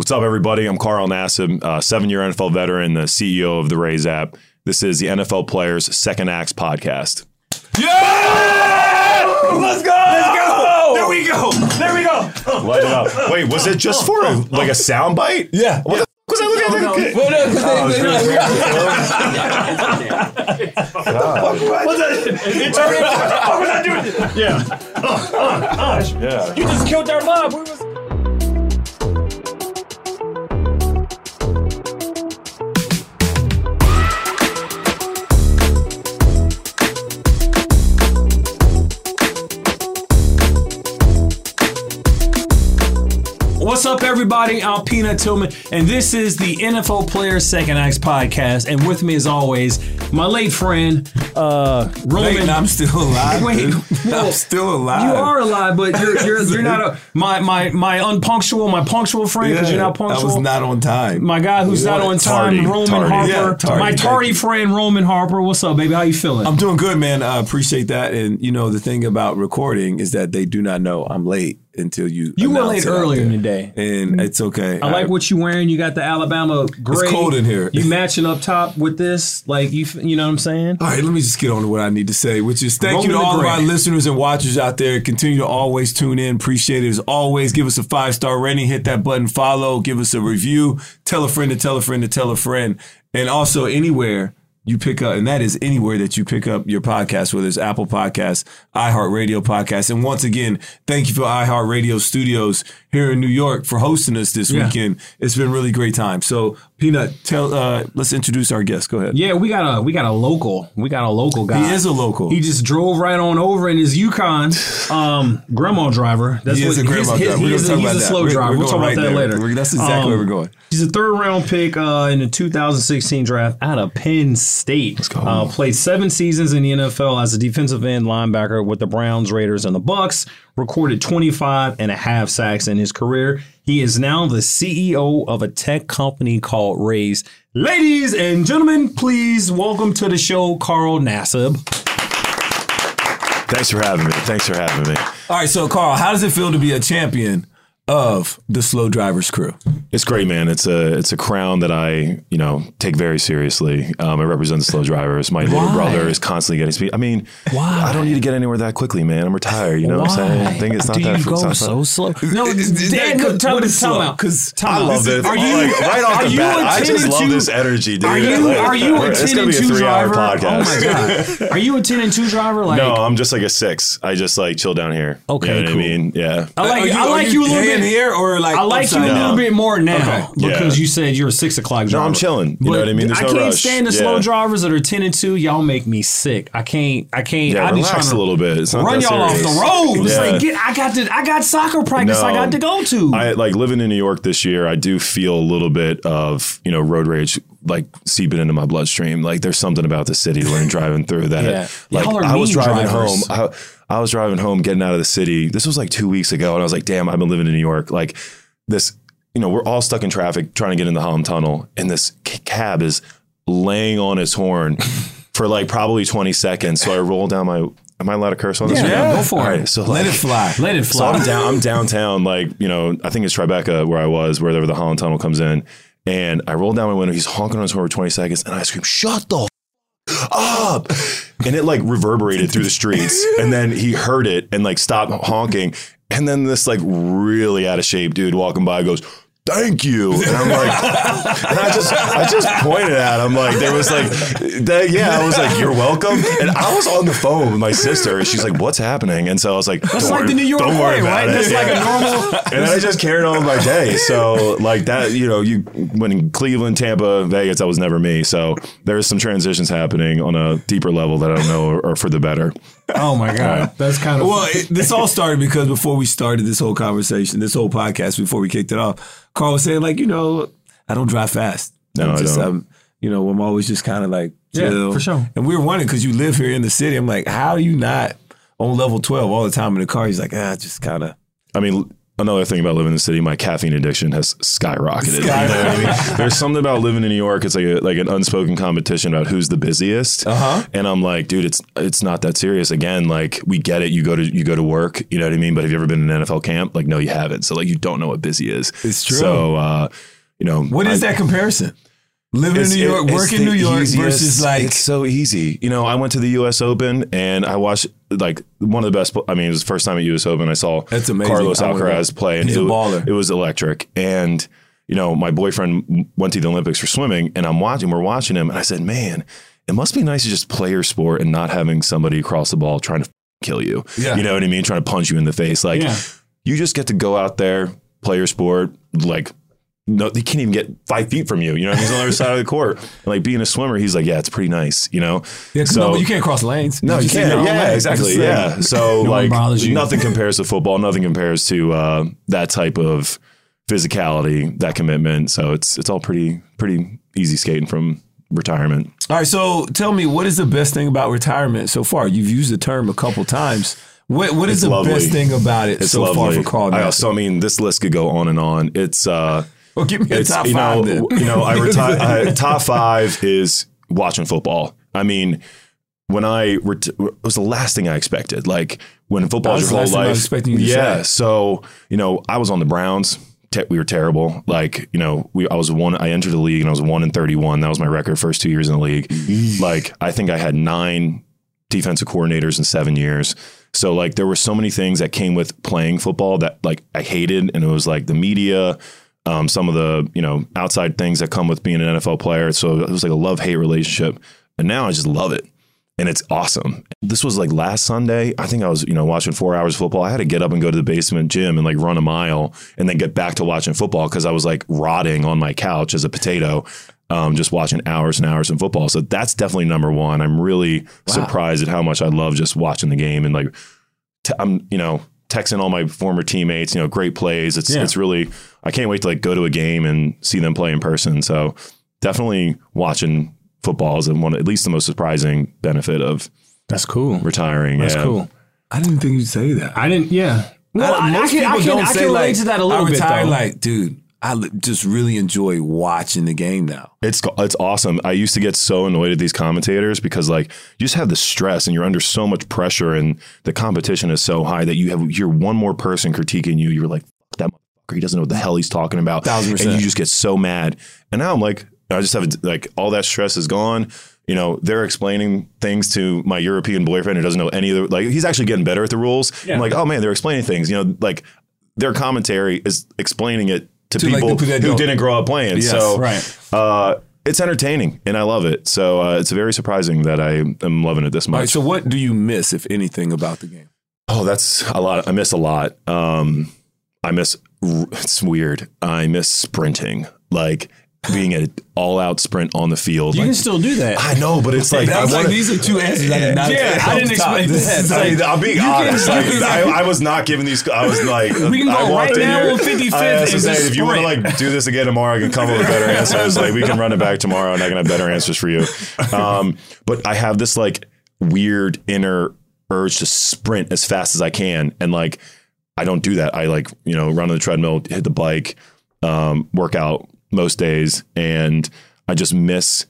What's up, everybody? I'm Carl Nassib, uh, seven year NFL veteran, the CEO of the Rayze app. This is the NFL Players Second Acts podcast. Yeah! Let's go! Let's go! There we go! There we go! Light it up. Wait, was it just for a, like a sound bite? Yeah. What the f- was I looking at? that? Well, no, Oh, What's that? What was I doing? Yeah. Yeah. You just killed our mob. We was- What's up, everybody? I'm Peanut Tillman, and this is the NFL Players Second Acts podcast. And with me, as always, my late friend, uh, Roman. Wait, I'm still alive. Wait, well, I'm still alive. You are alive, but you're you're, you're not a my my my unpunctual, my punctual friend because Yeah, you're not punctual. I was not on time. my guy who's not on time, Tardy, Roman tardy. Harper. Yeah, tardy, my tardy friend, Roman Harper. What's up, baby? How you feeling? I'm doing good, man. I appreciate that. And you know, the thing about recording is that they do not know I'm late until you. you were late earlier in the day. and mm-hmm. it's okay. I like what you're wearing. You got the Alabama gray. It's cold in here. You matching up top with this, like you. You know what I'm saying? All right, let me just get on to what I need to say, which is thank you to all of our listeners and watchers out there. Continue to always tune in. Appreciate it. As always, give us a five star rating, hit that button, follow, give us a review, tell a friend to tell a friend to tell a friend. And also anywhere you pick up, and that is anywhere that you pick up your podcast, whether it's Apple Podcasts, iHeartRadio Podcasts. And once again, thank you for iHeartRadio Studios here in New York for hosting us this Yeah. weekend. It's been a really great time. So, Peanut, tell uh, let's introduce our guest. Go ahead. Yeah, we got a we got a local. We got a local guy. He is a local. He just drove right on over in his Yukon, um, grandma driver. That's He is a grandma his, driver. He We're is gonna a, he's a slow We're- driver. we're we'll talk going about that there. later. We're- that's exactly where we're going. He's a third round pick uh, in the 2016 draft out of Penn State. Let's go. Uh, played seven seasons in the NFL as a defensive end linebacker with the Browns, Raiders, and the Bucks. Recorded 25 and a half sacks in his career. He is now the CEO of a tech company called Rayze. Ladies and gentlemen, please welcome to the show Carl Nassib. Thanks for having me. Thanks for having me. All right, so Carl, how does it feel to be a champion of the slow drivers crew? It's great, man. It's a it's a crown that I you know take very seriously. Um, I represent the slow drivers. My little brother is constantly getting speed. I mean, Why? I don't need to get anywhere that quickly, man. I'm retired. You know what I'm saying? I think it's not Do that. you go it's not so that- slow? No, Is- Dan, no, time, what is time slow? out. 'Cause time I out. love it. Are you like, right off are the you bat? I just intending love to- this energy, dude. Are you Like, are you a it's ten gonna and be a two three hour driver? podcast. Oh my god! Are you a ten and two driver? Like no, I'm just like a six. I just like chill down here. Okay, you know what cool. I mean? Yeah. I like Are you, I are like you a little hand bit here or like I like you a little bit more now Okay. because Yeah. you said you're a six o'clock driver. No, I'm chilling. You know But what I mean? There's I no can't rush. stand the Yeah. slow drivers that are ten and two. Y'all make me sick. I can't. I can't. Yeah, I be relax trying to a little bit. It's not run that y'all off serious. the road. It's Yeah. like get. I got to. I got soccer practice. I No. got to go to. I like living in New York this year. I do feel a little bit of you know road rage like seeping into my bloodstream. Like there's something about the city when driving through that. Yeah. Like Y'all are I was mean driving drivers. home. I, I was driving home, getting out of the city. This was like two weeks ago, and I was like, "Damn, I've been living in New York." Like this, you know, we're all stuck in traffic trying to get in the Holland Tunnel, and this cab is laying on its horn for like probably 20 seconds. So I roll down my. Am I allowed to curse on this? Yeah, yeah, go for All it. right, so Let like, it fly. Let it so fly. I'm down. I'm downtown, like you know. I think it's Tribeca where I was, where the Holland Tunnel comes in, and I roll down my window. He's honking on his horn for 20 seconds, and I scream, "Shut the up!" And it like reverberated through the streets, and then he heard it and like stopped honking, and then this like really out of shape dude walking by goes. Thank you. And I'm like, and I just, I just pointed at him I'm like there was like, that, yeah, I was like, you're welcome. And I was on the phone with my sister, and she's like, what's happening? And so I was like, That's don't like worry, the New York don't worry way, about right? it. That's like a normal. And I just carried on with my day. So like that, you know, you when in Cleveland, Tampa, Vegas, that was never me. So there's some transitions happening on a deeper level that I don't know are, are for the better. Oh my god, that's kind of Well, it, this all started because before we started this whole conversation, this whole podcast, before we kicked it off, Carl was saying like, you know, I don't drive fast. No, I'm I don't. I'm, you know, I'm always just kind of like Yeah, chill. for sure. And we were wondering because you live here in the city. I'm like, how are you not on level 12 all the time in the car? He's like, ah, just kind of. I mean, another thing about living in the city, my caffeine addiction has skyrocketed. You know I mean? There's something about living in New York. It's like a, like an unspoken competition about who's the busiest. Uh-huh. And I'm like, dude, it's it's not that serious. Again, like we get it. You go to you go to work. You know what I mean? But have you ever been in an NFL camp? Like, no, you haven't. So like, you don't know what busy is. It's true. So uh, you know, What is I- that comparison? Living in New York, it's working in New York easiest- versus like. it's so easy. You know, I went to the U.S. Open and I watched like one of the best. I mean, it was the first time at U.S. Open I saw. Carlos Alcaraz play, and He's it, a baller. it was electric. And you know, my boyfriend went to the Olympics for swimming, and I'm watching. We're watching him, and I said, "Man, it must be nice to just play your sport and not having somebody across the ball trying to kill you. Yeah. You know what I mean? Trying to punch you in the face. Like Yeah. you just get to go out there, play your sport, like." No, they can't even get five feet from you. You know, he's on the other side of the court. And like being a swimmer, he's like, yeah, it's pretty nice. You know, Yeah, so no, but you can't cross lanes. no, you your can't. Yeah, lane. exactly. Saying. Yeah. So No like nothing compares to football. Nothing compares to uh, that type of physicality, that commitment. So it's it's all pretty pretty easy skating from retirement. All right, so tell me, what is the best thing about retirement so far? You've used the term a couple times. What What is It's the lovely. best thing about it It's so lovely. far for Carl? I also, I mean, this list could go on and on. It's uh, well, give me a it's top you five know then. you know I retire. I, top five is watching football. I mean. When I ret- it was the last thing I expected. Like when football is your whole life. was expecting you to yeah. say. So you know, I was on the Browns. Te- we were terrible. Like you know, we I was one. I entered the league and I was one in thirty one. That was my record first two years in the league. like I think I had nine defensive coordinators in seven years. So like there were so many things that came with playing football that like I hated, and it was like the media, um, some of the you know outside things that come with being an NFL player. So it was like a love hate relationship, and now I just love it. And it's awesome. This was like last Sunday. I think I was, you know, watching four hours of football. I had to get up and go to the basement gym and like run a mile and then get back to watching football because I was like rotting on my couch as a potato, um, just watching hours and hours of football. So that's definitely number one. I'm really surprised at how much I love just watching the game and like, t- I'm, you know, texting all my former teammates, you know, great plays. It's, Yeah. it's really, I can't wait to like go to a game and see them play in person. So definitely watching football is one, at least the most surprising benefit of That's cool. retiring. That's yeah. cool. I didn't think you'd say that. I didn't. Yeah. Well, I, I most can, I can, don't I say can relate like to that a little I bit. though. like, dude, I just really enjoy watching the game now. It's it's awesome. I used to get so annoyed at these commentators because like you just have the stress and you're under so much pressure and the competition is so high that you have you're one more person critiquing you. You're like that motherfucker. He doesn't know what the hell he's talking about. Thousand percent. And you just get so mad. And now I'm like, I just have like all that stress is gone. You know, they're explaining things to my European boyfriend who doesn't know any of the like he's actually getting better at the rules. Yeah. I'm like, oh man, they're explaining things. You know, like their commentary is explaining it to, To, people people who didn't grow up playing. Yes, so right. uh, it's entertaining and I love it. So uh, it's very surprising that I am loving it this All right, much. so what do you miss, if anything, about the game? oh, that's a lot. I miss a lot. Um, I miss. It's weird. I miss sprinting, like being an all-out sprint on the field. You Like, can still do that. I know, but it's like I like, wanna- these are two answers I did not Yeah, I didn't expect This that. is I like- I'm being honest. like, I, I was not giving these. I was like, We can go I walked right in now here, on 55th I asked and him, just "Hey, if you want to like do this again tomorrow, I can come up with better answers. Like we can run it back tomorrow, and I can have better answers for you. Um, but I have this like weird inner urge to sprint as fast as I can, and like I don't do that. I like you know run on the treadmill, hit the bike, um, work out most days, and I just miss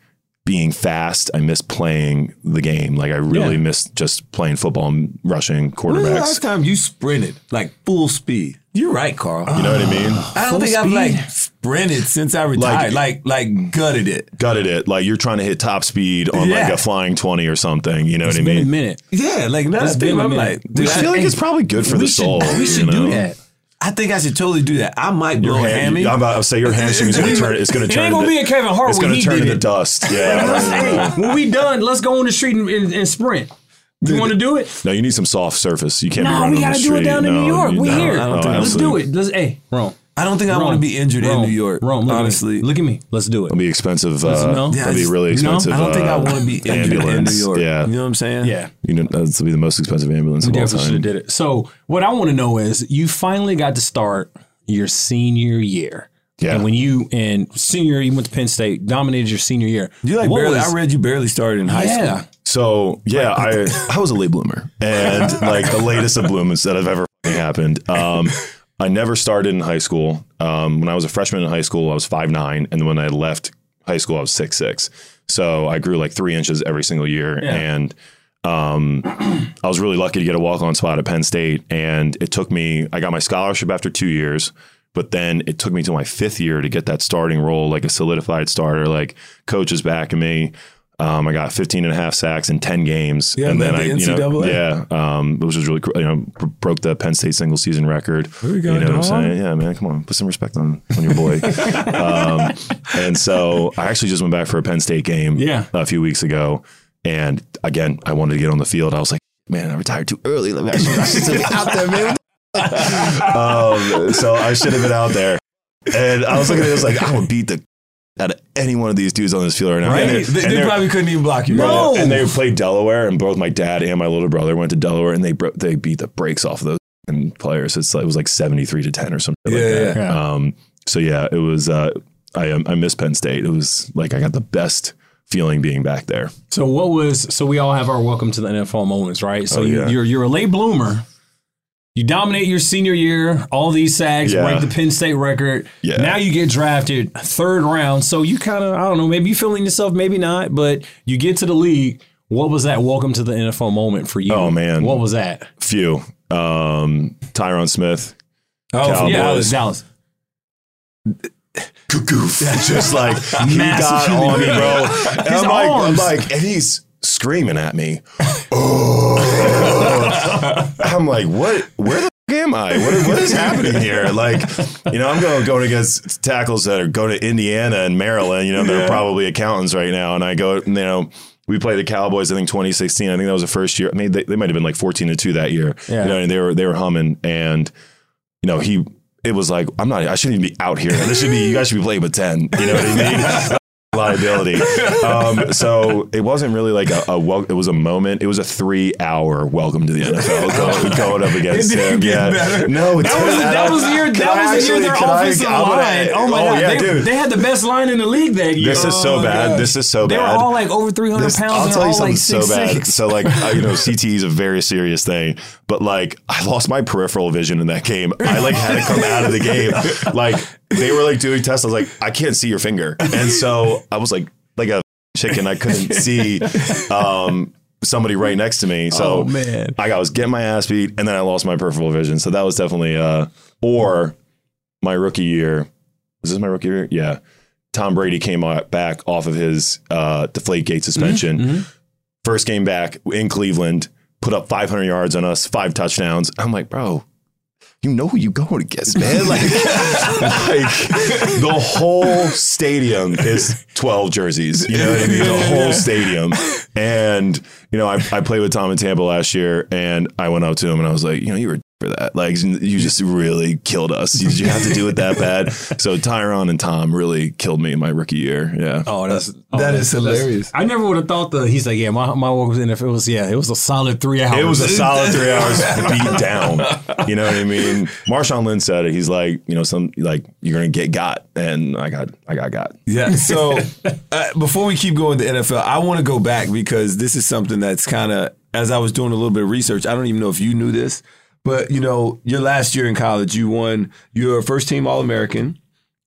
being fast. I miss playing the game. Like I really Yeah. miss just playing football and rushing When was the last time you sprinted like full speed? You're right, Carl. You know what I mean? I don't ah. full think I've like sprinted since I retired. Like, like, gutted it. Gutted it. Like you're trying to hit top speed on like a flying twenty or something. You know It's what I been a mean? minute. Yeah, like now It's I think been a I'm minute. like, I dude, feel like it's probably good for the should, soul. we you should know? do that. I think I should totally do that. I might blow Your a hand, hammy. I'm about to say your hamstring is going to turn. It's going to turn. It turn. ain't gonna be a Kevin Hart It's going to turn did into it. dust. Yeah. hey, when we done, let's go on the street and, and, and sprint. You want to do it? no, you need some soft surface. You can't be No, running we gotta the do it street. down in New York. We no, here. no, Let's do it. Let's, hey, Rome. I don't think I want to be injured in New York. Rome, look honestly, at. Look at me. Let's do it. It'll be expensive. Listen, Uh, no. Yeah, that'll be it's- really no, expensive. I don't think I uh, want to be injured in New. York. Yeah, You know what I'm saying? Yeah. you know that's will be the most expensive ambulance We of all definitely should have did it. So what I want to know is you finally got to start your senior year. Yeah. And when you in senior you went to Penn State, dominated your senior year. You like What barely? was- I read you barely started in high yeah. school. So yeah, I I was a late bloomer and like the latest of blooms that have ever happened. Um, I never started in high school. Um, when I was a freshman in high school, I was five nine, and then when I left high school, I was six six. So I grew like three inches every single year, Yeah. and um, I was really lucky to get a walk on spot at Penn State. And it took me, I got my scholarship after two years. But then it took me to my fifth year to get that starting role, like a solidified starter. Like coaches backing me. Um, I got 15 and a half sacks in 10 games. Yeah, and then led I, the you know, yeah, um, which was really, cool. you know, br- broke the Penn State single season record. There we go, You know what I'm saying? Yeah, man, come on, put some respect on, on your boy. um, and so I actually just went back for a Penn State game Yeah. a few weeks ago. And again, I wanted to get on the field. I was like, man, I retired too early. Let me- I should, I should have been out there, man. um, so I should have been out there. And I was looking at it, I was like, I would beat the out of any one of these dudes on this field right now. Right? And They, they're- and they probably couldn't even block you. No. and they played Delaware, and both my dad and my little brother went to Delaware, and they bro- they beat the brakes off of those players. It's like, it was like seventy three to ten or something Yeah, like that. yeah. Um, so yeah, it was. Uh, I um, I miss Penn State. It was like I got the best feeling being back there. So what was so we all have our welcome to the NFL moments, right? So Oh, you, yeah. you're you're a late bloomer. You dominate your senior year, all these sacks, Yeah. break the Penn State record. Yeah. Now you get drafted third round. So you kind of I don't know, maybe you feeling yourself, maybe not, but you get to the league. What was that welcome to the NFL moment for you? Oh, man. what was that? Few. Um, Tyron Smith. Oh, Cowboys. Yeah, Dallas. Dallas. Goof. Just like he got on me, bro. And I'm like, I'm like, and he's screaming at me. Oh. I'm like, what? Where the f- am I? What, what is happening here? Like, you know, I'm going going against tackles that are going to Indiana and Maryland. You know, they're probably accountants right now, and I go, you know. We played the Cowboys. I think 2016. I think that was the first year. I mean, they, they might have been like 14 to two that year. Yeah. You know, and they were they were humming, and you know he. It was like I'm not. I shouldn't even be out here. This should be. You guys should be playing with 10. You know what I mean? liability. Um, so it wasn't really like a, a wel- it was a moment. It was a three hour welcome to the NFL going, going up against It didn't him. get Yeah, better. no, it That was, didn't. that was the year. Can That I was the year actually- their can I- offensive I'm gonna- line. Oh my oh, god, yeah, they, dude. they had the best line in the league that year. This is so Oh, bad. This is so bad. they were bad. all like over three hundred This- pounds. I'll and tell you all something like so six bad. six. So like uh, you know, CTE is a very serious thing, but like I lost my peripheral vision in that game. I like had to come out of the game. Like they were like doing tests. I was like, I can't see your finger, and so I was like like a chicken. I couldn't see um, somebody right next to me. So Oh, man. I was getting my ass beat, and then I lost my peripheral vision. So that was definitely uh, or my rookie year. Was this my rookie year? Yeah. Tom Brady came out- back off of his uh, deflate gate suspension. First game back in Cleveland, put up 500 yards on us, five touchdowns. I'm like, bro, you know who you going against, man. Like, like the whole stadium is 12 jerseys. You know what I mean? The whole stadium. And, you know, I, I played with Tom in Tampa last year and I went up to him and I was like, you know, you were for that. Like, you just really killed us. Did you have to do it that bad? So Tyron and Tom really killed me in my rookie year. Yeah. Oh, that's oh, That that's- is hilarious. I never would have thought that He's like, yeah, my my walk was in. If it was, yeah, it was a solid three hours. It was a solid three hours beat down. You know what I mean? Marshawn Lynch said it. He's like, you know, some like you're gonna get got, and I got, I got got. Yeah. So uh, before we keep going to NFL, I want to go back because this is something that's kind of, as I was doing a little bit of research, I don't even know if you knew this, but you know, your last year in college, you won, you're a first team All American.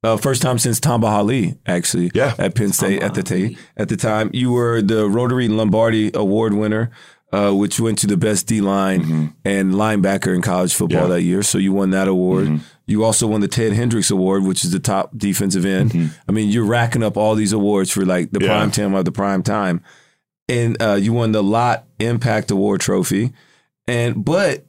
Uh, first time since Tamba Hali, actually, Yeah. at Penn State at the t- at the time. You were the Rotary Lombardi Award winner, uh, which went to the best D line and linebacker in college football Mm-hmm. Yeah. that year. So you won that award. You also won the Ted Hendricks Award, which is the top defensive end. I mean, you're racking up all these awards for like the Mm-hmm. Yeah. prime time of the prime time, and uh, you won the Lott Impact Award trophy. And but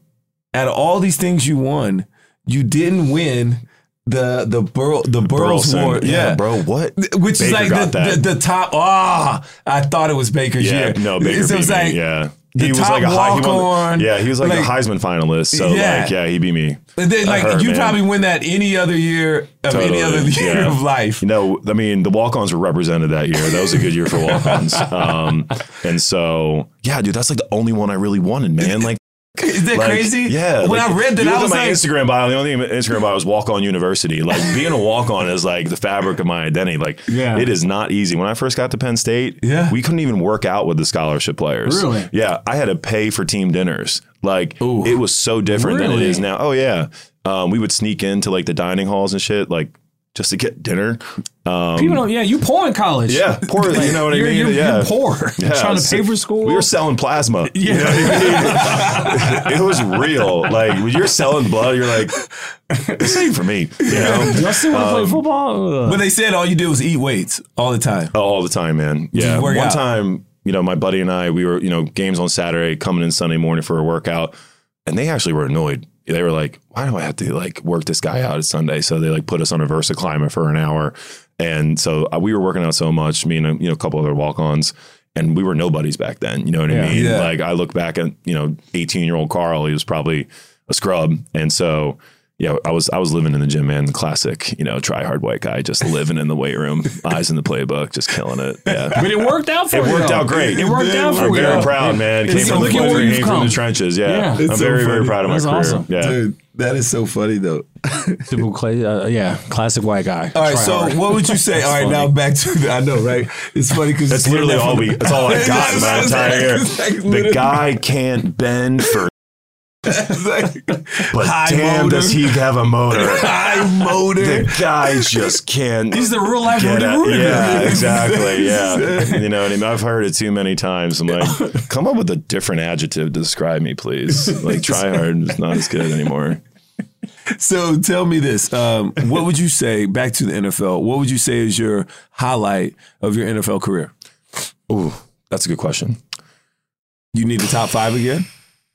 out of all these things you won, you didn't win the the Burl the Burles Burlsworth. Award. Yeah, bro. What? Which is like the, the the top. Ah, I thought it was Baker's Yeah, year. no, Baker So it's me. like yeah, the he was like a high. He won, yeah, he was like, like- a Heisman finalist. So Yeah. like, yeah, he beat me. Then, like heard, you man. probably win that any other year of any other year yeah. of life. You know, I mean, the walk-ons were represented that year. That was a good year for walk-ons. Um, and so, yeah, dude, that's like the only one I really wanted, man. Like, Is that like, crazy? Yeah. When like, I read that, I was at my like, Instagram bio. The only thing in my Instagram bio was walk on university. Like being a walk on is like the fabric of my identity. Like Yeah. it is not easy. When I first got to Penn State, Yeah. we couldn't even work out with the scholarship players. Really? Yeah. I had to pay for team dinners. Like Ooh. it was so different than it is now. Oh yeah. Um, we would sneak into like the dining halls and shit, like just to get dinner. Um, People don't. Yeah, you poor in college. yeah, poor. you know what I mean? you're, yeah. you're poor. Yeah, trying to so pay for school. We were selling plasma. You know what I mean? it was real. Like when you're selling blood, you're like, this ain't for me. You know? Y'all still want to Um, play football? but they said all you do was eat weights all the time. Oh, all the time, man. Yeah. One out. time, you know, my buddy and I, we were, you know, games on Saturday, coming in Sunday morning for a workout, and they actually were annoyed. They were like, "Why do I have to like work this guy out at Sunday?" So they like put us on a VersaClimber for an hour, and so uh, we were working out so much. Me and a, you know a couple other walk-ons, and we were nobodies back then. You know what Yeah. I mean? Yeah. Like I look back at you know eighteen year old Carl, he was probably a scrub, and so. Yeah, I was I was living in the gym, man. Classic, you know, try hard white guy, just living in the weight room, eyes in the playbook, just killing it. Yeah, but it worked out for me. it you. worked out great. It worked out for I'm you. very proud, man. Came so from the funny. came You've from the trenches. Yeah, Yeah. I'm so very, very proud of my That's career. awesome. Yeah, Dude, that is so funny though. Typical clay. Uh, yeah, classic white guy. All right, Try so hard. what would you say? All right, funny. now back to the, I know, right? It's funny because that's literally all we. That's all I got in my entire year. The guy can't bend for, but High damn, motor. does he have a motor? high motor. The guy just can't. He's the real life Rudy at- Yeah, exactly. Yeah, you know what I mean. I've heard it too many times. I'm like, come up with a different adjective to describe me, please. Like, try hard is not as good anymore. So tell me this: um, What would you say? Back to the NFL. What would you say is your highlight of your NFL career? Ooh, that's a good question. You need the top five again.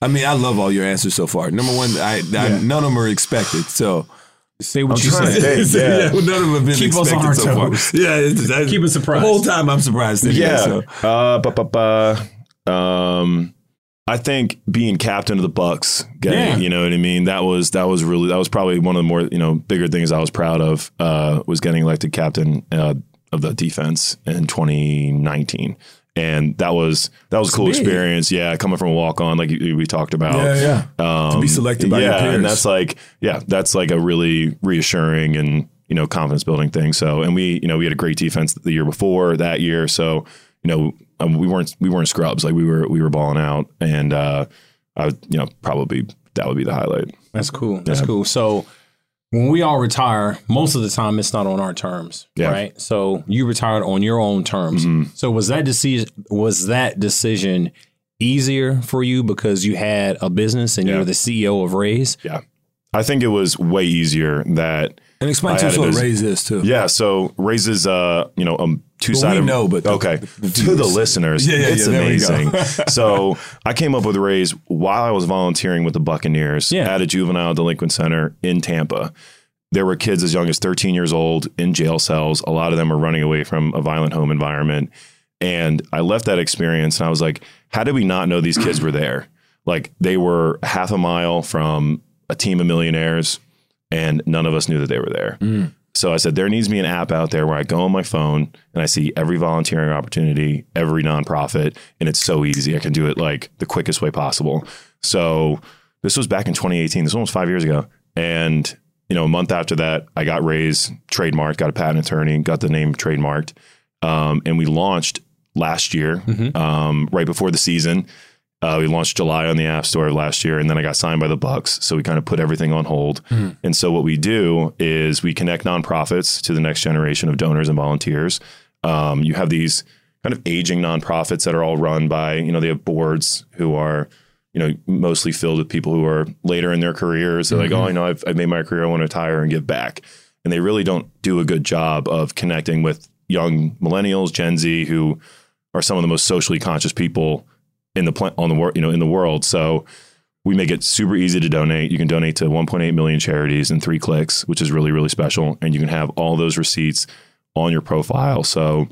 I mean, I love all your answers so far. Number one, I, I none of them are expected. So Say what I'm you trying to said. think. Yeah. none of them have been Keep us expected on our so far. Yeah, it's, that, Keep us surprised. The whole time I'm surprised. Anyway, Yeah. So. Uh, ba, ba, ba. Um, I think being captain of the Bucks, getting, Yeah. you know what I mean. That was that was really that was probably one of the more you know bigger things I was proud of. Uh, was getting elected captain uh, of the defense in 2019. And that was that was a cool big. experience. Yeah, coming from a walk on, like we talked about. Yeah, yeah. Um, To be selected by yeah, your peers. and that's like yeah, that's like a really reassuring and you know confidence building thing. So, and we you know we had a great defense the year before that year. So, you know um, we weren't we weren't scrubs like we were we were balling out, and uh, I would you know probably that would be the highlight. That's cool. That's Yeah. cool. So when we all retire, most of the time it's not on our terms, Yeah. right? So you retired on your own terms. Mhm. So was that decision was that decision easier for you because you had a business and Yeah. you're the CEO of Rayze? Yeah. I think it was way easier that And explain I to us what Rayze is too. yeah. So raises uh you know um two sided. we know, but the- okay the to the listeners, Yeah, yeah, it's yeah, there we go. amazing. so I came up with Rayze while I was volunteering with the Buccaneers at a juvenile delinquent center in Tampa. There were kids as young as 13 years old in jail cells. A lot of them were running away from a violent home environment. And I left that experience and I was like, how did we not know these kids were there? Like they were half a mile from a team of millionaires and none of us knew that they were there. Mm. So I said, there needs to be an app out there where I go on my phone and I see every volunteering opportunity, every nonprofit, and it's so easy. I can do it like the quickest way possible. So this was back in 2018. This was almost five years ago. And, you know, a month after that, I got raised, trademarked, got a patent attorney, got the name trademarked. Um, and we launched last year, um, right before the season. Uh, we launched July on the App Store last year, and then I got signed by the Bucks. So we kind of put everything on hold. And so what we do is we connect nonprofits to the next generation of donors and volunteers. Um, you have these kind of aging nonprofits that are all run by you know they have boards who are you know mostly filled with people who are later in their careers. They're like, oh, I know I've, I've made my career. I want to retire and give back. And they really don't do a good job of connecting with young millennials, Gen Z, who are some of the most socially conscious people in the pla- on the world, you know, in the world. So we make it super easy to donate. You can donate to 1.8 million charities in three clicks, which is really, really special. And you can have all those receipts on your profile. So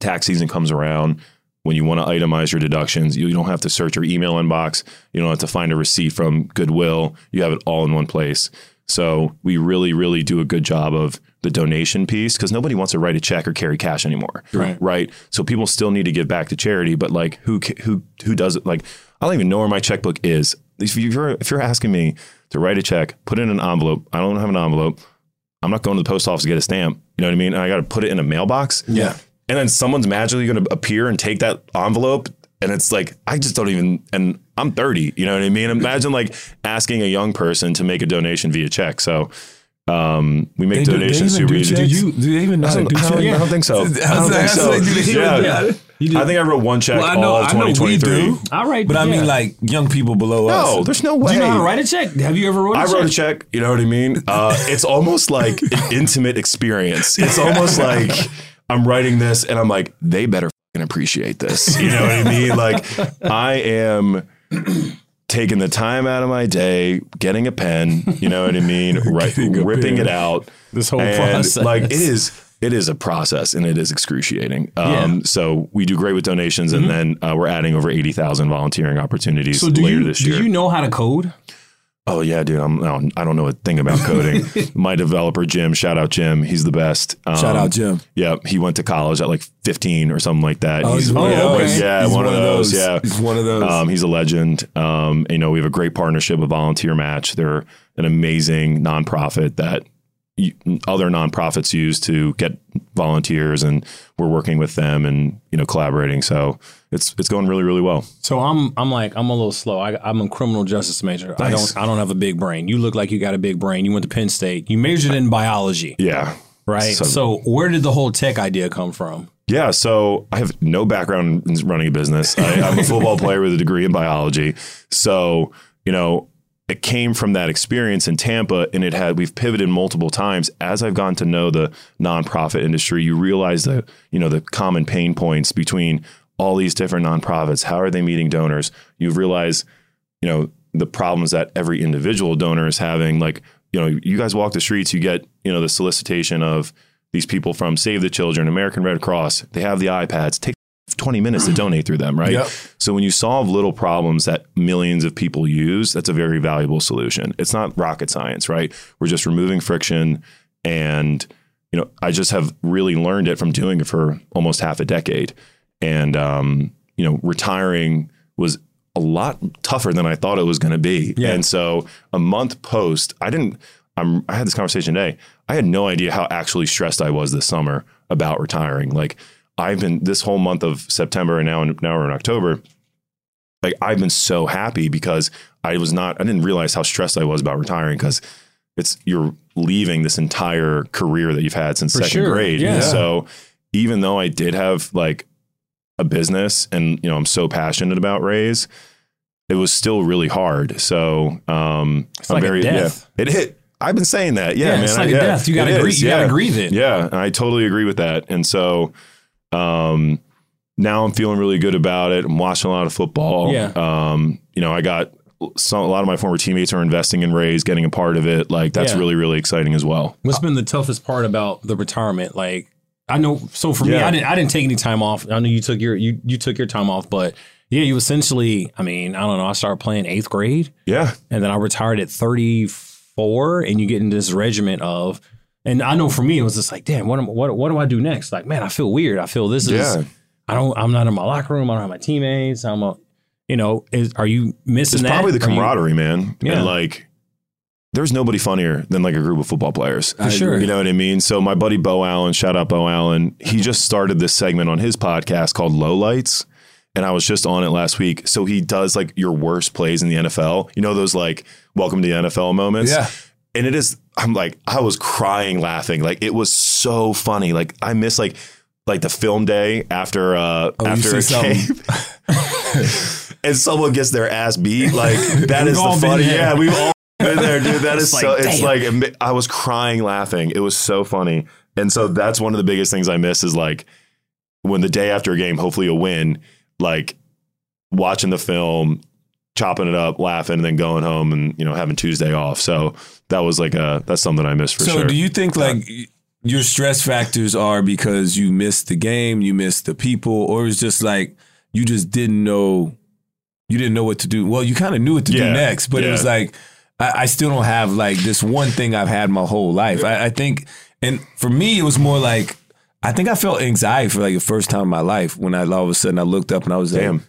tax season comes around. When you want to itemize your deductions, you don't have to search your email inbox. You don't have to find a receipt from Goodwill. You have it all in one place. So we really, really do a good job of the donation piece because nobody wants to write a check or carry cash anymore. Right. Right. So people still need to give back to charity, but like who who who does it? Like I don't even know where my checkbook is. If you're if you're asking me to write a check, put it in an envelope. I don't have an envelope. I'm not going to the post office to get a stamp. You know what I mean? And I got to put it in a mailbox. Yeah. And then someone's magically going to appear and take that envelope. And it's like, I just don't even, and I'm 30, you know what I mean? Imagine like asking a young person to make a donation via check. So um, we make They donations even super do easy. checks? Do you- do they even know I how to don't, do I don't- checks? I don't think so. I I don't think I so. like, do they even- Yeah. yeah. You do. I think I wrote one check Well, I know, all of I know we 2023. do. All right, But I yeah. mean, like young people below us. No, there's no way. Do you know how to write a check? Have you ever wrote a I check? I wrote a check. You know what I mean? Uh, it's almost like an intimate experience. It's almost like I'm writing this and I'm like, they better fucking appreciate this. You know what I mean? Like, I am taking the time out of my day, getting a pen. You know what I mean? Right, ripping it out. This whole And, process. Like it is. It is a process and it is excruciating. Um, So we do great with donations, and then uh, we're adding over eighty thousand volunteering opportunities So later you this do you know how to code? Oh yeah, dude. I'm, no, I don't know a thing about coding. My developer Jim, shout out Jim. He's the best. Um, Shout out Jim. Yeah, he went to college at like 15 or something like that. Oh, he's one of those. yeah, He's one, of those. Yeah, He's one of those. Um, he's a legend. Um, you know, we have a great partnership with VolunteerMatch. They're an amazing nonprofit that other nonprofits use to get volunteers, and we're working with them and you know collaborating. So it's it's going really really well. So I'm I'm like I'm a little slow. I, I'm a criminal justice major. I don't I don't have a big brain. You look like you got a big brain. You went to Penn State. You majored in biology, Yeah. right? So- So, where did the whole tech idea come from? Yeah, so I have no background in running a business. I, I'm a football player with a degree in biology. So, you know, it came from that experience in Tampa and it had we've pivoted multiple times as I've gotten to know the nonprofit industry, you realize the, you know, the common pain points between all these different nonprofits. How are they meeting donors? You realize, you know, the problems that every individual donor is having. Like, you know, you guys walk the streets, you get, you know, the solicitation of these people from Save the Children, American Red Cross. They have the iPads. Take 20 minutes to donate through them, right? Yep. So when you solve little problems that millions of people use, that's a very valuable solution. It's not rocket science, right? We're just removing friction and you know, I just have really learned it from doing it for almost half a decade. And um, you know, retiring was a lot tougher than I thought it was going to be. Yeah. And so a month post, I didn't I'm I had this conversation today. I had no idea how actually stressed I was this summer about retiring. Like I've been this whole month of September and now now we're in October. Like I've been so happy because I was not I didn't realize how stressed I was about retiring because it's you're leaving this entire career that you've had since For second sure. grade. Yeah. So even though I did have like a business and you know I'm so passionate about Rayze, it was still really hard. So um It's like a death. Yeah, it hit. I've been saying that. Yeah, man. it's like a yeah, death. You gotta grieve. You gotta yeah. grieve it. Yeah, I totally agree with that. And so um now I'm feeling really good about it. I'm watching a lot of football. Yeah. Um, you know, I got some, a lot of my former teammates are investing in Rayze, getting a part of it. Like that's Yeah. really, really exciting as well. What's been the toughest part about the retirement? Like, I know. So for me, I didn't. I didn't take any time off. I know you took your you you took your time off, but yeah, you essentially. I mean, I don't know. I started playing eighth grade, Yeah. and then I retired at thirty four, and you get into this regiment of. And I know for me, it was just like, damn, what am, what what do I do next? Like, man, I feel weird. I feel this is. I don't. I'm not in my locker room. I don't have my teammates. I'm a. You know, is are you missing It's that? probably the Are you- camaraderie, man. Yeah. And like, there's nobody funnier than like a group of football players. For sure. You know what I mean? So my buddy Beau Allen, shout out Beau Allen, he just started this segment on his podcast called Low Lights. And I was just on it last week. So he does like your worst plays in the NFL. You know those like welcome to the NFL moments? Yeah. And it is I'm like I was crying laughing. Like it was so funny. Like I miss like like the film day after uh Oh, after a see game. and someone gets their ass beat, like that We've is all the funny. Yeah, we've all been there, dude. That is It's so. like, it's damn. like I was crying laughing. It was so funny, and so that's one of the biggest things I miss is like when the day after a game, hopefully a win, like watching the film. Chopping it up, laughing, and then going home and you know having Tuesday off. So that was like a that's something I missed for so sure. do you think like your stress factors are because you missed the game, you missed the people, or it's just like you just didn't know you didn't know what to do? Well, you kind of knew what to Yeah, do next, but it was like I, I still don't have like this one thing I've had my whole life. I, I think, and for me, it was more like I think I felt anxiety for like the first time in my life when I all of a sudden I looked up and I was like, Damn.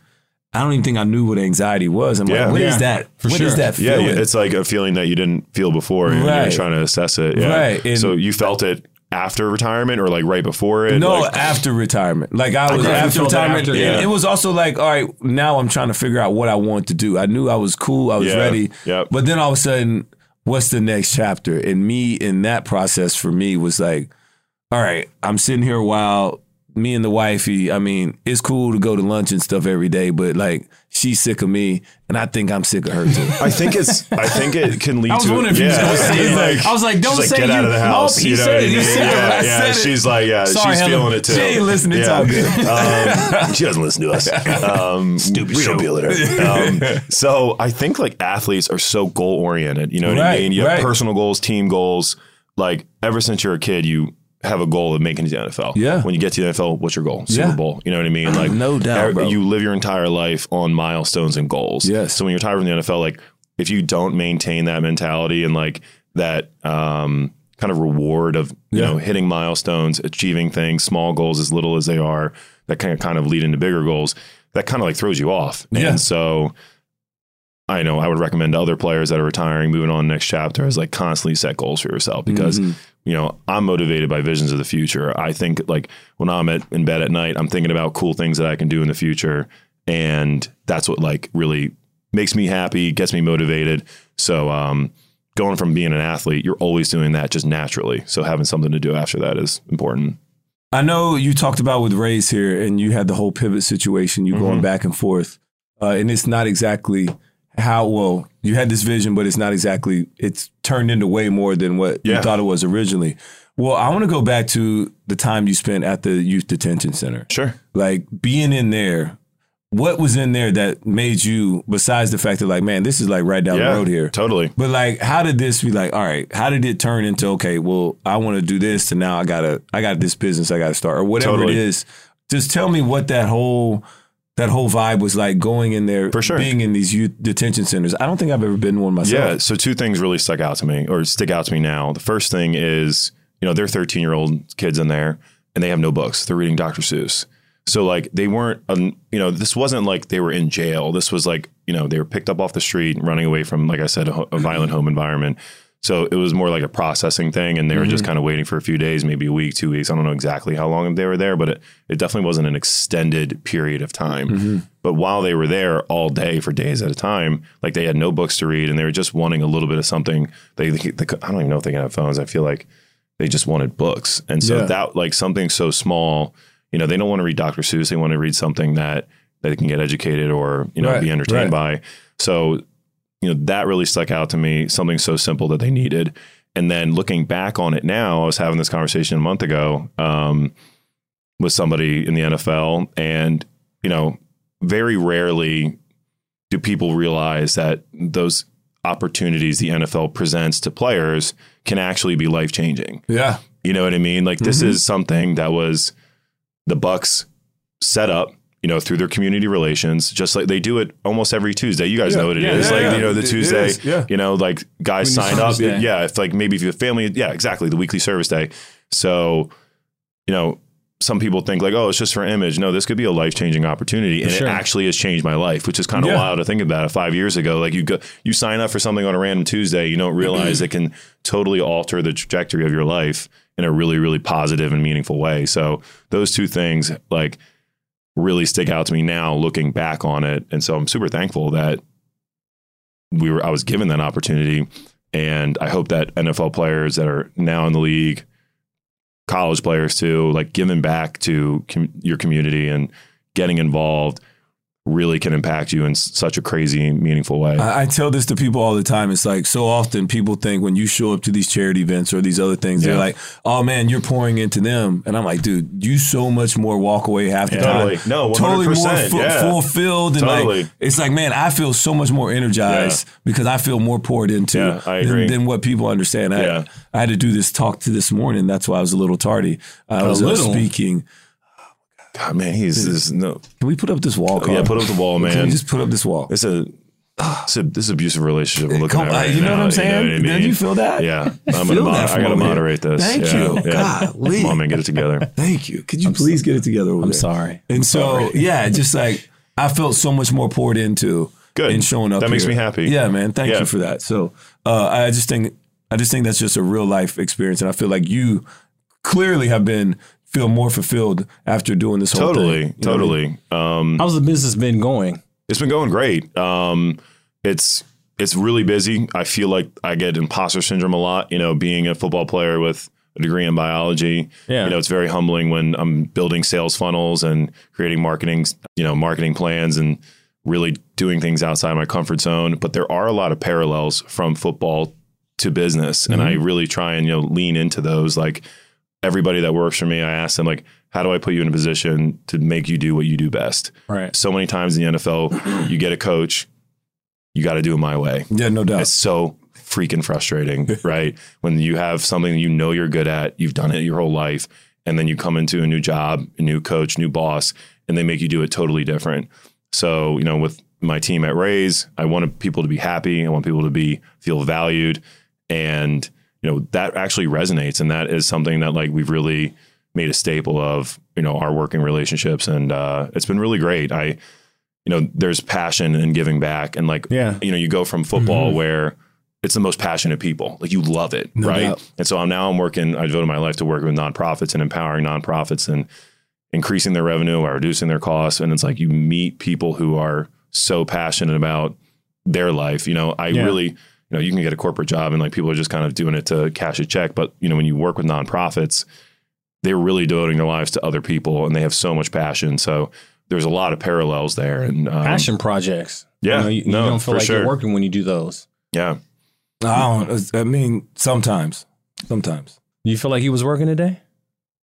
I don't even think I knew what anxiety was. I'm Yeah. like, what is Yeah, that? for What is sure. that Yeah, it's like a feeling that you didn't feel before, and Right. you're trying to assess it. Yeah. Right, and- so you felt it after retirement, or like right before it? No, Like- after retirement. Like I was Okay. after it retirement. after, yeah. It was also like, all right, now I'm trying to figure out what I want to do. I knew I was cool. I was Yeah. ready. Yep. But then all of a sudden, what's the next chapter? And me in that process for me was like, all right, I'm sitting here a while. Me and the wifey, I mean, it's cool to go to lunch and stuff every day, but like she's sick of me, and I think I'm sick of her too. I think it's. I think it can lead to, I was to. wondering if you was yeah. gonna say it. I was like, don't she's say get you- out of the Nope, house. he you know said it. I He mean? said it. Yeah, I yeah. She's like, yeah, Sorry, she's Helen. feeling it too. She ain't listening. It's Yeah. all good. Um, she doesn't listen to us. Um, Stupid we don't feel it. Um, so I think like athletes are so goal oriented. You know what I mean? You right. have personal goals, team goals. Like ever since you're a kid, you have a goal of making it to the NFL. Yeah. When you get to the NFL, what's your goal? Super Yeah. Bowl. You know what I mean? Like No doubt. You live your entire life on milestones and goals. Yes. So when you're retired from the NFL, like if you don't maintain that mentality and like that um, kind of reward of you Yeah. know hitting milestones, achieving things, small goals as little as they are, that kind of kind of lead into bigger goals. That kind of like throws you off. Yeah. And so I know I would recommend to other players that are retiring, moving on to the next chapter, is like constantly set goals for yourself because Mm-hmm. you know I'm motivated by visions of the future. I think like when I'm at, in bed at night, I'm thinking about cool things that I can do in the future, and that's what like really makes me happy, gets me motivated. So um, going from being an athlete, you're always doing that just naturally. So having something to do after that is important. I know you talked about with Rayze here, and you had the whole pivot situation, you Mm-hmm. going back and forth, uh, and it's not exactly how well you had this vision, but it's not exactly. It's turned into way more than what you thought it was originally. Well, I want to go back to the time you spent at the youth detention center, Sure. like being in there. What was in there that made you, besides the fact that, like, man, this is like right down Yeah. the road here? Totally. But like, how did this be like? All right, how did it turn into okay? Well, I want to do this, and now I gotta, I got this business I gotta start, or whatever Totally. it is. Just tell me what that whole, that whole vibe was like going in there, For sure. being in these youth detention centers. I don't think I've ever been one myself. Yeah. So two things really stuck out to me or stick out to me now. The first thing is, you know, they're 13 year old kids in there and they have no books. They're reading Dr. Seuss. So like they weren't, um, you know, this wasn't like they were in jail. This was like, you know, they were picked up off the street, running away from, like I said, a, a violent home environment. So it was more like a processing thing, and they were just mm-hmm. kind of waiting for a few days, maybe a week, two weeks. I don't know exactly how long they were there, but it, it definitely wasn't an extended period of time. Mm-hmm. But while they were there all day for days at a time, like they had no books to read, and they were just wanting a little bit of something. They, they, they I don't even know if they can have phones. I feel like they just wanted books, and so Yeah. that like something so small, you know, they don't want to read Dr. Seuss. They want to read something that that they can get educated or you know Right, be entertained right. by. So you know that really stuck out to me something so simple that they needed. And then looking back on it now i was having this conversation a month ago um, with somebody in the nfl and you know very rarely do people realize that those opportunities the nfl presents to players can actually be life changing yeah, you know what I mean? Like this is something that was the Bucks set up, you know, through their community relations, just like they do it almost every Tuesday. You guys know what it is, yeah, like yeah. you know the It Tuesday. is, yeah. You know, like guys Community sign up. day. Yeah, if like maybe if you have family, yeah, exactly the weekly service day. So, you know. Some people think like, oh, it's just for image. No, this could be a life changing opportunity, and sure. it actually has changed my life, which is kind of Yeah. wild to think about. It five years ago, like you go, you sign up for something on a random Tuesday, you don't realize it can totally alter the trajectory of your life in a really, really positive and meaningful way. So those two things like really stick out to me now looking back on it. And so I'm super thankful that we were I was given that opportunity. And I hope that NFL players that are now in the league, college players too, like giving back to com- your community and getting involved. Really can impact you in such a crazy, meaningful way. I, I tell this to people all the time. It's like so often people think when you show up to these charity events or these other things, they're like, "Oh man, you're pouring into them," and I'm like, "Dude, you so much more walk away half the Yeah. time, Totally. No, totally more 100%, fu- yeah. fulfilled, and Totally. like it's like, man, I feel so much more energized because I feel more poured into Yeah, than, than what people understand. I, Yeah. I had to do this talk to this morning. That's why I was a little tardy. I was uh, little? speaking. God, man, he's this no. Can we put up this wall? Yeah, put up the wall, Can man. we just put up this wall? It's a, it's a this abusive relationship looking Come at right you know now, what I'm saying? what I Then mean? you feel that? Yeah, I'm gonna. Mod- I gotta moderate this. Thank yeah, you. Yeah. Golly. Come on, man, get it together. Thank you. Could you please get it together I'm there? sorry. And so, yeah, just like I felt so much more poured into Good. in showing up. That makes here. me happy. Yeah, man. Thank Yeah. you for that. So, uh, I just think I just think that's just a real life experience, and I feel like you clearly have been feel more fulfilled after doing this whole Totally, thing. You know what I mean? totally. Um, How's the business been going? It's been going great. Um, it's it's really busy. I feel like I get imposter syndrome a lot. You know, being a football player with a degree in biology. Yeah. You know, it's very humbling when I'm building sales funnels and creating marketing, you know, marketing plans and really doing things outside my comfort zone. But there are a lot of parallels from football to business, and I really try and you know lean into those. Like everybody that works for me, I ask them like, how do I put you in a position to make you do what you do best? Right. so many times in the NFL, you get a coach, you got to do it my way. Yeah, no doubt. It's so freaking frustrating, right? When you have something you know you're good at, you've done it your whole life, and then you come into a new job, a new coach, new boss, and they make you do it totally different. So, you know, with my team at Rayze, I want people to be happy. I want people to be feel valued, and you know that actually resonates, and that is something that like we've really made a staple of you know our working relationships, and uh, it's been really great. I, you know, there's passion in giving back, and like Yeah. you know, you go from football where it's the most passionate people, like you love it, No right? doubt. And so I'm now I'm working. I devoted my life to working with nonprofits and empowering nonprofits and increasing their revenue or reducing their costs. And it's like you meet people who are so passionate about their life. You know, I Yeah. really, you know, you can get a corporate job and like people are just kind of doing it to cash a check. But you know, when you work with nonprofits, they're really devoting their lives to other people and they have so much passion. So there's a lot of parallels there. And um, Passion projects. yeah, You, know, you, you don't feel like sure. you're working when you do those. Yeah. I don't. I mean, sometimes, sometimes. You feel like you was working today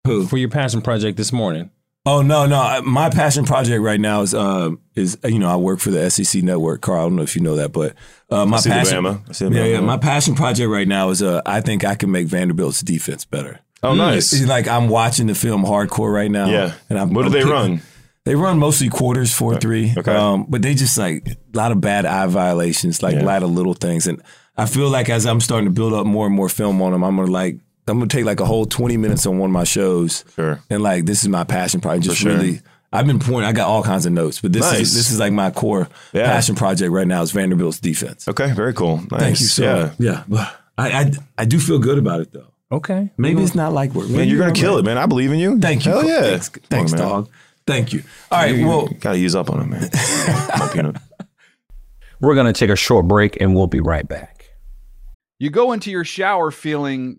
Who? for your passion project this morning. Oh no, no. My passion project right now is uh, is you know I work for the SEC network. Carl, I don't know if you know that, but uh, my I see passion. the I see Yeah, yeah. My passion project right now is uh, I think I can make Vanderbilt's defense better. oh, nice. It's like I'm watching the film hardcore right now. Yeah. and I'm, what do I'm they pick- run? They run mostly quarters, four three. Okay. Um, but they just like a lot of bad eye violations, like Yeah. a lot of little things. And I feel like as I'm starting to build up more and more film on them, I'm gonna like I'm gonna take like a whole 20 minutes on one of my shows. Sure. And like this is my passion project. Just sure. really I've been pouring I got all kinds of notes, but this Nice. is this is like my core Yeah. passion project right now is Vanderbilt's defense. Okay, very cool. Nice. Thank you so yeah. yeah. But I, I I do feel good about it though. Okay. Maybe it's not like work. Man, Maybe you're gonna right. kill it, man. I believe in you. Thank you. Hell yeah. Thanks, Come on, dog. Thank you. All right. You- Well, you gotta use up on it, man. Come Peanut. We're going to take a short break and we'll be right back. You go into your shower feeling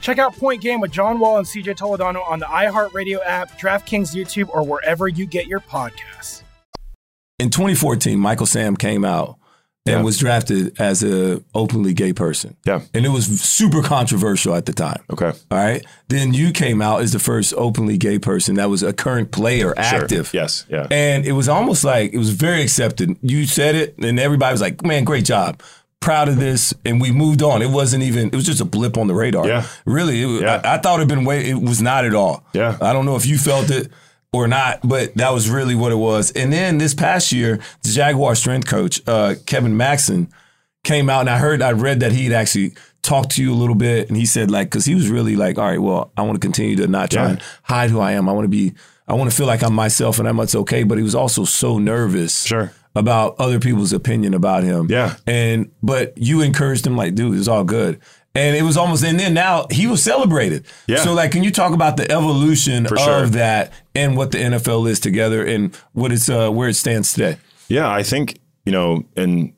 Check out Point Game with John Wall and CJ Toledano on the iHeartRadio app, DraftKings YouTube, or wherever you get your podcasts. In 2014, Michael Sam came out and Yeah. was drafted as a openly gay person. Yeah. And it was super controversial at the time. Okay. All right. Then you came out as the first openly gay person that was a current player, Sure. active. Yes. Yeah. And it was almost like it was very accepted. You said it, and everybody was like, man, great job. Proud of this. And we moved on. It wasn't even, it was just a blip on the radar. Yeah. Really. It, Yeah. I, I thought it'd been way, it was not at all. Yeah. I don't know if you felt it or not, but that was really what it was. And then this past year, the Jaguar strength coach, uh, Kevin Maxen, came out and I heard, I read that he'd actually talked to you a little bit and he said like, cause he was really like, all right, well, I want to continue to not try Yeah. and hide who I am. I want to be, I want to feel like I'm myself and I'm it's okay. But he was also so nervous Sure. About other people's opinion about him. Yeah. And, but you encouraged him like, dude, it's all good. And it was almost, and then now he was celebrated. Yeah. So like, can you talk about the evolution For of sure. that and what the NFL is together and what it's, uh, where it stands today? Yeah, I think, you know, and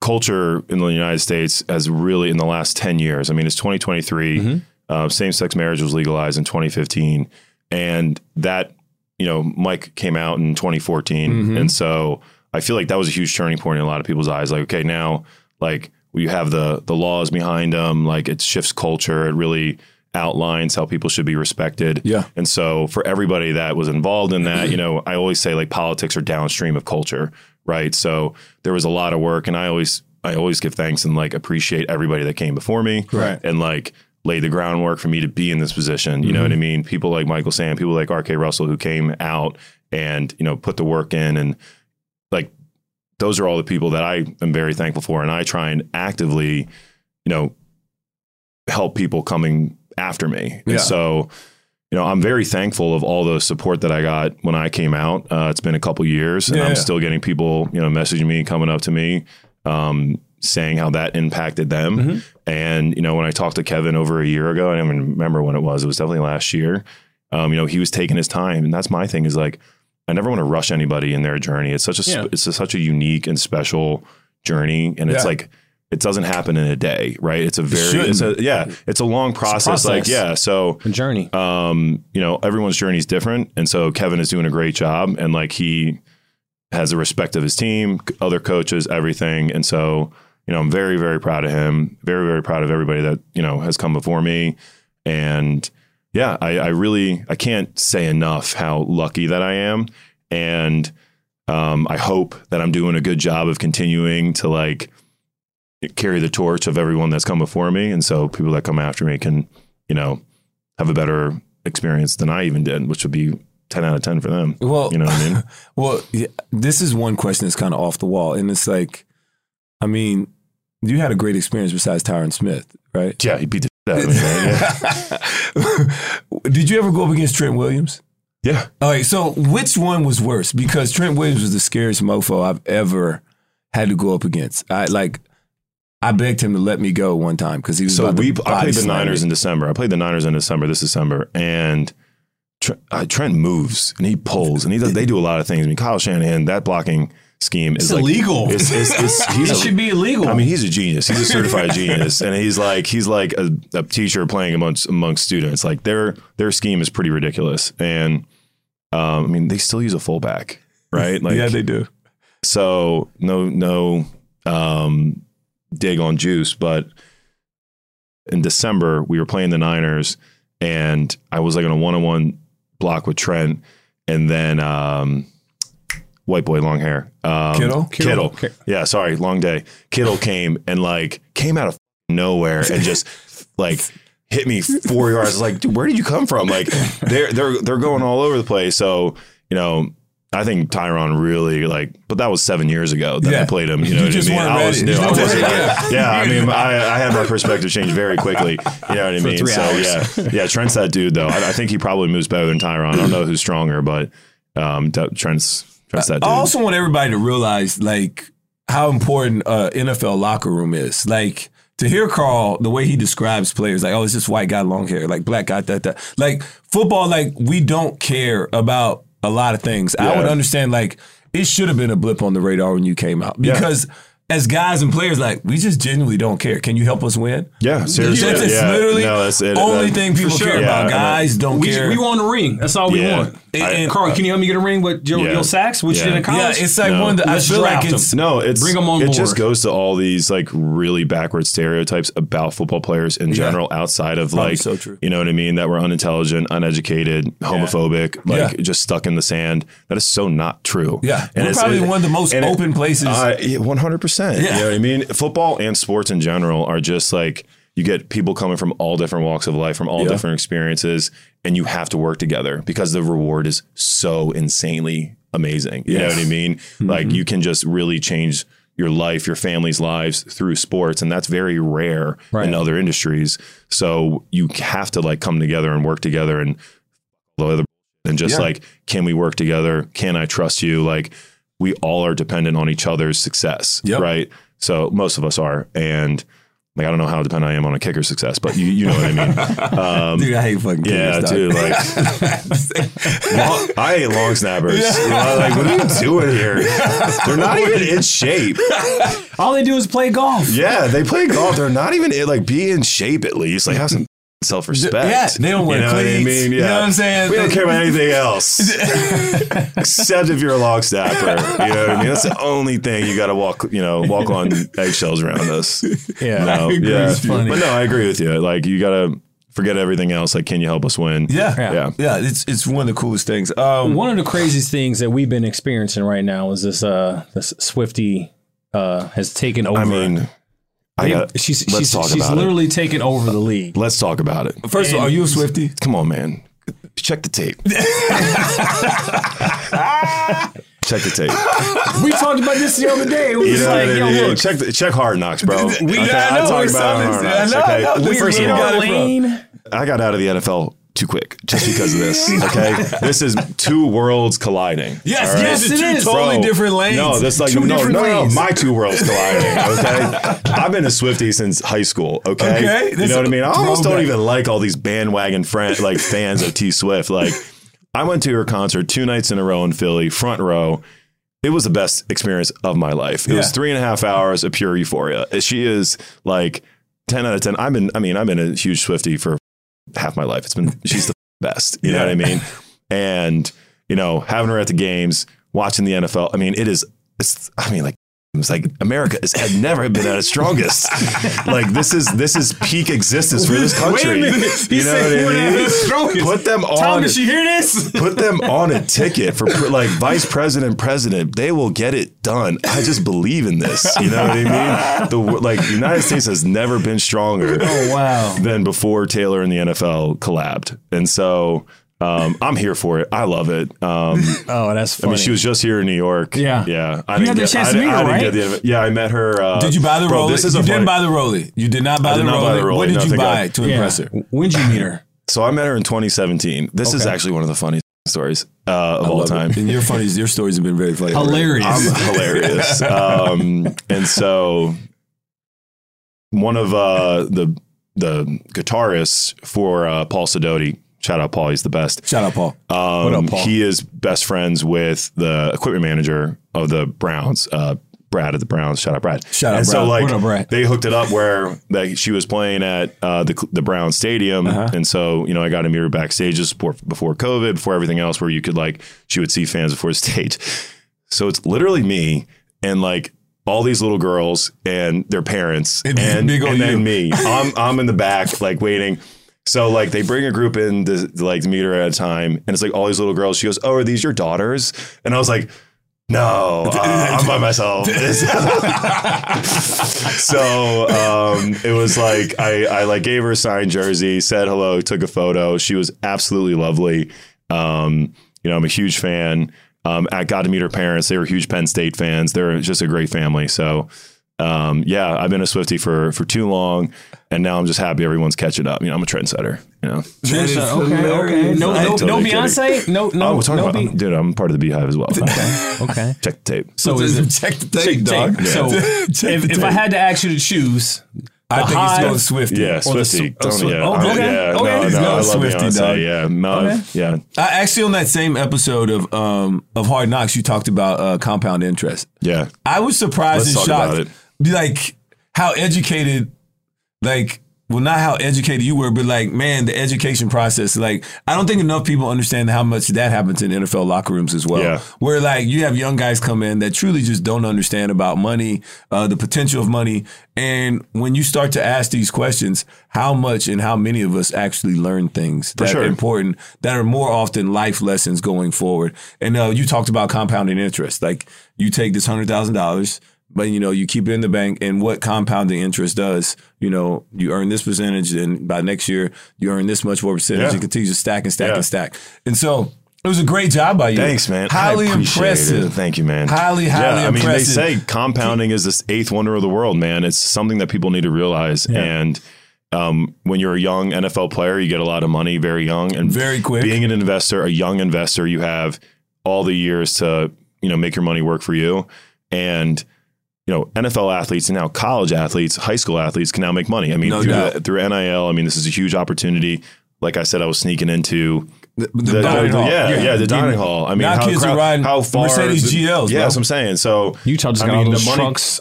culture in the United States has really in the last 10 years. I mean, it's 2023. Mm-hmm. Uh, same-sex marriage was legalized in 2015 and that, you know, Mike came out in 2014 Mm-hmm. and so I feel like that was a huge turning point in a lot of people's eyes like okay, now like we have the the laws behind them, like it shifts culture, it really outlines how people should be respected. Yeah. And so for everybody that was involved in that, you know, I always say like politics are downstream of culture, right? So there was a lot of work and I always I always give thanks and like appreciate everybody that came before me. Right. And like laid the groundwork for me to be in this position. You know what I mm-hmm. mean? People like Michael Sam, people like RK Russell who came out and, you know, put the work in and those are all the people that I am very thankful for. And I try and actively, you know, help people coming after me. Yeah. And so, you know, I'm very thankful of all the support that I got when I came out. Uh, it's been a couple years, and Yeah. I'm still getting people, you know, messaging me, coming up to me, um, saying how that impacted them. Mm-hmm. And you know, when I talked to Kevin over a year ago, I don't even remember when it was. It was definitely last year. Um, you know, he was taking his time, and that's my thing. Is like, I never want to rush anybody in their journey. It's such a Yeah. it's a, such a unique and special journey, and it's Yeah. like it doesn't happen in a day, right? It's a very shouldn't. it's a yeah, it's a long process. Like process. yeah, so A journey. um, you know, everyone's journey is different. And so Kevin is doing a great job and like he has the respect of his team, other coaches, everything. And so, you know, I'm very, very proud of him. Very, very proud of everybody that, you know, has come before me. And yeah, I, I really I can't say enough how lucky that I am. And um, I hope that I'm doing a good job of continuing to like carry the torch of everyone that's come before me. And so people that come after me can, you know, have a better experience than I even did, which would be 10 out of 10 for them. Well, You know what I mean? Well, yeah, this is one question that's kind of off the wall, and it's like, I mean, you had a great experience besides Tyron Smith, right? yeah, he beat the shit out of me. man. Yeah. Did you ever go up against Trent Williams? yeah. All right, so which one was worse? Because Trent Williams was the scariest mofo I've ever had to go up against. I like, I begged him to let me go one time because he was. So we, I played the Niners in December. I played the Niners in December, this December, and Trent, uh, Trent moves and he pulls and he does, they do a lot of things. I mean, Kyle Shanahan, that blocking scheme is It's like, illegal. It's, it's, it's, he's It a- should be illegal. I mean, he's a genius. He's a certified genius, and he's like he's like a, a teacher playing amongst amongst students. Like their their scheme is pretty ridiculous, and um, I mean they still use a fullback, right? Like yeah, they do. so no no um, dig on juice, but in December we were playing the Niners, and I was like on a one on one block with Trent, and then um, white boy long hair um, Kittle? Kittle yeah sorry long day Kittle came and like came out of nowhere and just like hit me four yards like dude where did you come from like they're they're they're going all over the place so you know. I think Tyron really like, but that was seven years ago that I played him. You know You what just I mean? I was new. I wasn't weren't ready. ready. Yeah, I mean, I, I had my perspective change very quickly. You know what I mean? three so hours. yeah, yeah. Trent's that dude though. I, I think he probably moves better than Tyron. I don't know who's stronger, but um, Trent's Trent's that dude. I also want everybody to realize like how important uh, NFL locker room is. Like to hear Carl the way he describes players, like oh, it's just white guy, long hair, like black guy, that that. Like football, like we don't care about a lot of things. I would understand like it should have been a blip on the radar when you came out Yeah. Because. as guys and players, like we just genuinely don't care. Can you help us win? Yeah, seriously. That's it's yeah. literally No, that's it. only That- thing people sure. care Yeah, about. and Guys don't we, care. we want a ring. That's all we Yeah. want. And- And, and- Carl, can you help me get a ring with your, Yeah. your sacks, which you Yeah. did in college? yeah, it's like No. one. That I Let's feel like draft it's them. No, it's Bring 'em on it board. just goes to all these like really backward stereotypes about football players in general, outside of Probably like so true. you know what I mean, that we're unintelligent, uneducated, homophobic, like Yeah. just stuck in the sand. That is so not true. Yeah, and we're it's- probably it- one of the most and it- open places. One hundred percent. Yeah. You know what I mean? Football and sports in general are just like you get people coming from all different walks of life, from all Yeah. different experiences, and you have to work together because the reward is so insanely amazing. You know what I mean? Mm-hmm. Like you can just really change your life, your family's lives through sports, and that's very rare in other industries. So you have to like come together and work together and the other and just Yeah. like can we work together? Can I trust you? Like we all are dependent on each other's success, Yep. right? So most of us are, and like I don't know how dependent I am on a kicker's success, but you you know what I mean. Um, Dude, I hate fucking yeah, dude. Like, long, I hate long snappers. You know, like, what are you doing here? They're not even in shape. all they do is play golf. Yeah, they play golf. They're not even in, like be in shape at least. Like have some self respect. Yeah, they don't wear you know What I cleats. mean, You yeah. know what I'm saying? We don't care about anything else except if you're a log snapper. You know what I mean? That's the only thing you got to walk. You know, walk on eggshells around us. Yeah. No, yeah. with you. But no, I agree with you. Like you got to forget everything else. Like, can you help us win? Yeah, Yeah. yeah. It's it's one of the coolest things. Um, One of the craziest things that we've been experiencing right now is this uh this Swifty uh has taken over. I mean, I got, she's let's she's, talk she's about it. literally taken over the league. Uh, let's talk about it. first of all, are you a Swifty? Come on, man. Check the tape. check the tape. we talked about this the other day. It was You just know like, what I yo, mean? look, check the, check Hard Knocks, bro. We- okay, I know, talk about something- Hard I Knocks. know, okay, I know. we're first of all, lane. I got out of the NFL too quick just because of this. Okay, this is two worlds colliding. Yes, right? yes, it two is. totally Bro, different lanes. No, that's like two no, no, different no. My two worlds colliding. Okay, I've been a Swifty since high school. Okay, Okay, you know what I mean. I almost don't even like all these bandwagon friend like fans of T Swift. Like, I went to her concert two nights in a row in Philly, front row. It was the best experience of my life. It was three and a half hours of pure euphoria. She is like ten out of ten. I've been, I mean, I've been a huge Swifty for half my life. It's been she's the best. You know what I mean? And you know, having her at the games, watching the NFL. I mean, it is. It's. I mean, like. It's like America is, had never been at its strongest. like this is this is peak existence for this country. You know what I mean? Put them on. Tom, did she hear this? Put them on a ticket for like vice president, president. They will get it done. I just believe in this. You know what I mean? The like the United States has never been stronger Oh wow. than before Taylor and the NFL collabed, and so um, I'm here for it. I love it. Um, Oh, that's funny. I mean, she was just here in New York. Yeah. yeah. I You didn't had the get, chance I to didn't- meet her, I didn't right? get the- yeah, I met her. Uh, Did you buy the bro, Rollie? This is a you didn't buy the Rollie. You did not buy I the did not buy the Rollie. Rollie. What did No, you buy God. to yeah. impress her? When did you meet her? So I met her in 2017. This is actually one of the funniest stories uh, of all love it. time. And your funny, your stories have been very funny. Hilarious. I'm hilarious. Um, and so one of uh, the the guitarists for uh, Paul Sidoti, shout out Paul, he's the best. Shout out, Paul. Um, What up, Paul? He is best friends with the equipment manager of the Browns, uh, Brad of the Browns. Shout out, Brad. Shout out, and so Brad. like What up, Brad? they hooked it up where like she was playing at uh, the the Brown Stadium, Uh-huh. and so you know I got to meet her backstage just before, before COVID, before everything else, where you could like she would see fans before the stage. So it's literally me and like all these little girls and their parents And and, and you. then me. I'm I'm in the back like waiting. So like they bring a group in to, like meet her at a time, and it's like all these little girls. She goes, "Oh, are these your daughters?" And I was like, "No, uh, I'm by myself." so um, it was like I, I like gave her a signed jersey, said hello, took a photo. She was absolutely lovely. Um, you know, I'm a huge fan. Um, I got to meet her parents. They were huge Penn State fans. They're just a great family. So um, yeah, I've been a Swifty for for too long, and now I'm just happy everyone's catching up. You know, I'm a trendsetter. You know, That is okay, okay. hilarious. No, I'm no, no totally kidding. Beyonce. No, no, oh, we're talking no. about, I'm, dude, I'm part of the Beehive as well. okay. Check the tape. So is it? check the Check tape, dog. tape. So Check if, the if I had to ask you to choose, I the think Hive- it's going Swifty. Yeah, Or Swifty. Sw- oh, Don't- yeah, oh, okay, yeah, okay. no, He's no, going I love Swifty, Beyonce. dog. Yeah, no, Okay. yeah. I actually on that same episode of um of Hard Knocks, you talked about uh, compound interest. Yeah. I was surprised Let's and talk shocked. Like how educated, like well, not how educated you were, but like, man, the education process. Like, I don't think enough people understand how much that happens in NFL locker rooms as well. Yeah. Where like you have young guys come in that truly just don't understand about money, uh, the potential of money, and when you start to ask these questions, how much and how many of us actually learn things that sure. are important, that are more often life lessons going forward. And uh, you talked about compounding interest. Like, you take this hundred thousand dollars but you know you keep it in the bank and what compounding interest does you know you earn this percentage and by next year you earn this much more percentage Yeah. continue to stack and stack Yeah. and stack and so it was a great job by you Thanks, man. Highly impressive it. Thank you, man. highly highly yeah, I mean, impressive they say compounding is this eighth wonder of the world, man. It's something that people need to realize. And um, when you're a young NFL player, you get a lot of money very young and Very quick. Being an investor, a young investor, you have all the years to you know make your money work for you. And you know, NFL athletes and now college athletes, high school athletes can now make money. I mean, No through, the- through NIL, I mean, this is a huge opportunity. Like I said, I was sneaking into the, the dining hall. yeah, yeah, the dining hall. I mean, now how, kids crowd- are riding how far Mercedes the- GLs. Yeah, bro. that's what I'm saying. So Utah just I got mean, all the those money- trunks.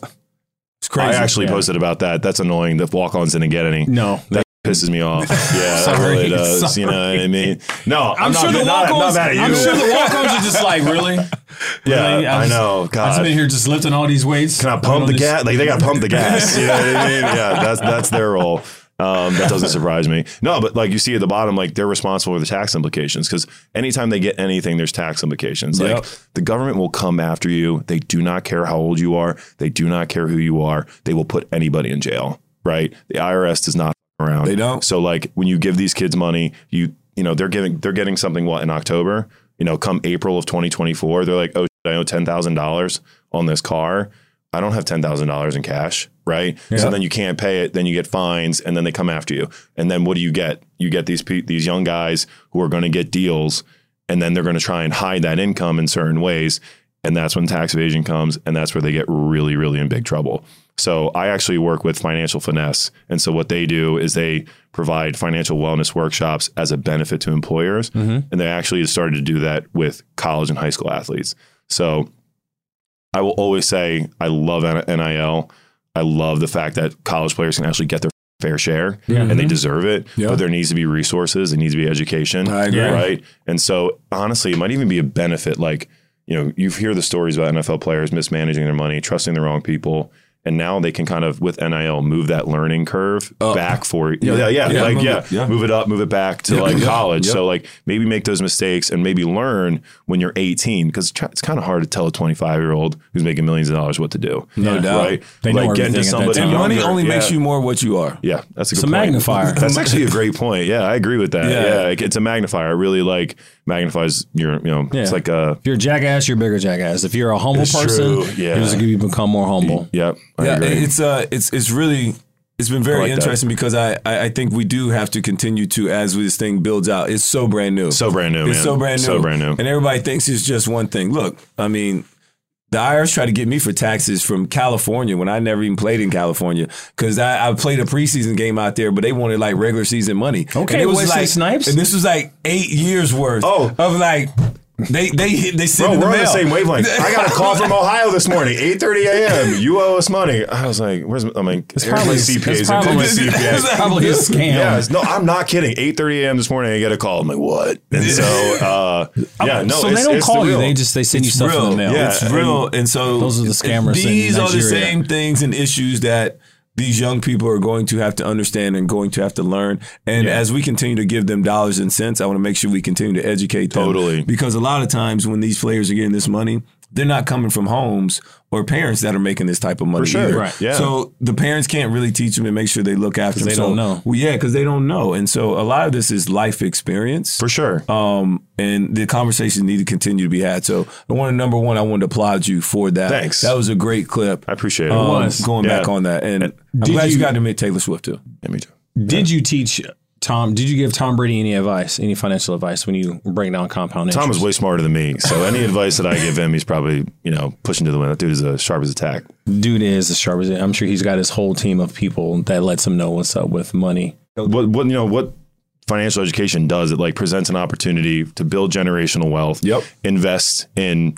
it's crazy I actually Yeah. posted about that. That's annoying. The walk-ons didn't get any. No, That pisses me off. Yeah, that Sorry, really does. You know what I mean? No, I'm, I'm, not, sure the not, walk-ons. not you. I'm sure the walk-ons are just like, really? yeah, Really? I just- know. I've been here just lifting all these weights. can I pump the gas? Like they got to pump the gas. You know what I mean? Yeah, that's that's their role. Um, that doesn't surprise me. No, but like you see at the bottom, like they're responsible for the tax implications because anytime they get anything, there's tax implications. Yep. Like the government will come after you. They do not care how old you are. They do not care who you are. They will put anybody in jail. Right? The IRS does not around. They don't. So like when you give these kids money, you you know they're giving they're getting something what in October. You know, come April of 2024, they're like, oh, shit, I owe ten thousand dollars on this car. I don't have ten thousand dollars in cash, right? So then you can't pay it. Then you get fines, and then they come after you. And then what do you get? You get these pe- these young guys who are going to get deals, and then they're going to try and hide that income in certain ways, and that's when tax evasion comes, and that's where they get really, really in big trouble. So I actually work with Financial Finesse, and so what they do is they provide financial wellness workshops as a benefit to employers, mm-hmm. and they actually started to do that with college and high school athletes. So I will always say I love NIL. I love the fact that college players can actually get their fair share and they mm-hmm. deserve it. Yeah. But there needs to be resources, there needs to be education. I agree. Right. And so honestly, it might even be a benefit. Like, you know, you hear the stories about NFL players mismanaging their money, trusting the wrong people. And now they can kind of with NIL move that learning curve Up. back for yeah, yeah, yeah, Yeah, like move yeah, it, yeah. move it up, move it back to like college. So like maybe make those mistakes and maybe learn when you're 18 because it's kind of hard to tell a 25 year old who's making millions of dollars what to do. No doubt. right? They like getting to everything at that somebody and money only makes you more what you are Yeah, that's a It's good a point. magnifier. That's actually a great point. Yeah, I agree with that. Yeah. Yeah, like, it's a magnifier. I really like magnifies your, you know, it's like a If you're a jackass, you're a bigger jackass. If you're a humble It's person, true, yeah. you're just going to become more humble. Yep, I yeah, agree. it's uh, it's it's really it's been very I like that. interesting because I, I I think we do have to continue to as this thing builds out. It's so brand new, so brand new, it's man. so brand new, so brand new. and everybody thinks it's just one thing. Look, I mean. The IRS tried to get me for taxes from California when I never even played in California because I, I played a preseason game out there, but they wanted like regular season money. Okay, and it was Wesley like Snipes? and this was like eight years worth. Oh. of like they they they sent Bro, in the we're on the same wavelength. I got a call from Ohio this morning, 8:30 a.m. You owe us money. I was like, "Where's?" I'm like, It's probably, my it's CPAs." probably, my it's CPAs. probably a scam. Yeah, no, I'm not kidding. 8:30 a.m. this morning, I get a call. I'm like, "What?" And so, uh, yeah, no, so it's, they don't call the you. They just they send you It's stuff real. in the mail. Yeah. It's real. And so Those are the scammers in These are the same things and issues that these young people are going to have to understand and going to have to learn. And as we continue to give them dollars and cents, I want to make sure we continue to educate them. Totally. Because a lot of times when these players are getting this money, they're not coming from homes or parents that are making this type of money. For sure. either. Right. Yeah. So the parents can't really teach them and make sure they look after them. they So- don't know. Well, yeah, because they don't know. And so a lot of this is life experience. for sure. Um, and the conversations need to continue to be had. So I want to number one, I want to applaud you for that. Thanks. That was a great clip. I appreciate it. Um, was. going Yeah. back on that, and I'm glad you, you- got to meet Taylor Swift too. Yeah, me too. Did you teach Tom? Did you give Tom Brady any advice, any financial advice when you break down compound interest? Tom is way smarter than me, so any advice that I give him, he's probably you know pushing to the wind. That dude is as sharp as a tack. Dude is as sharp as it. I'm sure he's got his whole team of people that lets him know what's up with money. What what you know what financial education does? It like presents an opportunity to build generational wealth. Yep. Invest in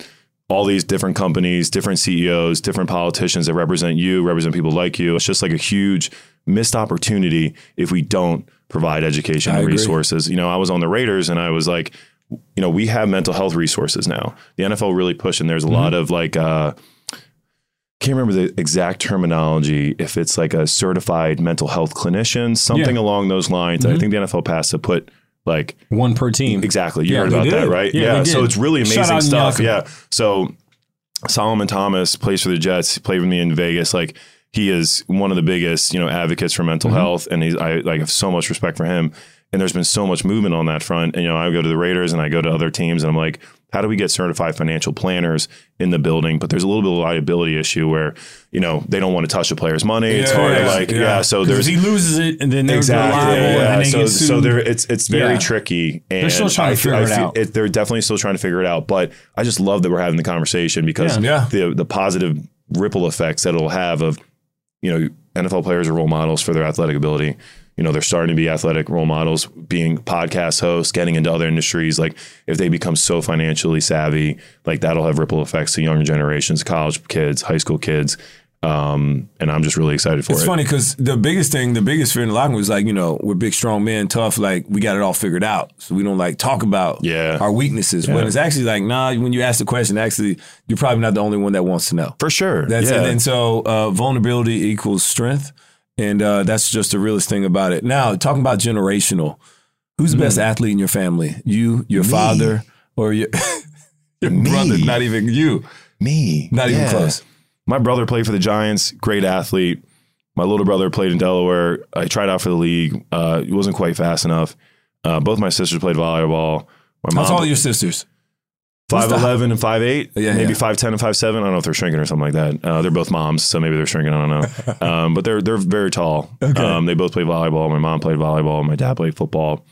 all these different companies, different CEOs, different politicians that represent you, represent people like you. It's just like a huge missed opportunity if we don't provide education and resources. You know, I was on the Raiders and I was like, you know, we have mental health resources now. The NFL really pushing. There's a Mm-hmm. lot of like uh can't remember the exact terminology if it's like a certified mental health clinician, something Yeah. along those lines. Mm-hmm. I think the NFL passed to put like One per team. Exactly. You Yeah, heard about that, right? Yeah, they So it's really amazing stuff. Yeah. So Solomon Thomas plays for the Jets, played with me in Vegas. Like he is one of the biggest, you know, advocates for mental Mm-hmm. health. And he's I like have so much respect for him. And there's been so much movement on that front. And you know, I go to the Raiders and I go to other teams and I'm like, how do we get certified financial planners in the building? But there's a little bit of liability issue where, you know, they don't want to touch the player's money. it's hard yeah, like, yeah. yeah. so there's he loses it, and then they're exactly liable, yeah, yeah. then so so there it's it's very Yeah. tricky and They're still trying to figure I it out. they're definitely still trying to figure it out but i just love that we're having the conversation because Yeah. the the positive ripple effects that it'll have of you know nfl players are role models for their athletic ability. You know they're starting to be athletic role models being podcast hosts getting into other industries. Like if they become so financially savvy like that'll have ripple effects to younger generations college kids high school kids um, and i'm just really excited for It's it It's funny because the biggest thing, the biggest fear in the locker room was like, you know, we're big, strong men, tough. Like we got it all figured out, so we don't like talk about Yeah. our weaknesses. When it's actually like, nah. When you ask the question, actually, you're probably not the only one that wants to know. for sure That's yeah. and, and so uh, vulnerability equals strength, and uh, that's just the realest thing about it. Now, talking about generational, who's the Mm. best athlete in your family? You, your father, or your your brother? Not even you. me Not even close. My brother played for the Giants, great athlete. My little brother played in Delaware. I tried out for the league. Uh, he wasn't quite fast enough. Uh, both my sisters played volleyball. My How tall are your sisters? five eleven and five eight, Yeah, maybe yeah. five ten and five seven. I don't know if they're shrinking or something like that. Uh, they're both moms, so maybe they're shrinking. I don't know. um, but they're they're very tall. Um, they both play volleyball. My mom played volleyball. My dad played football.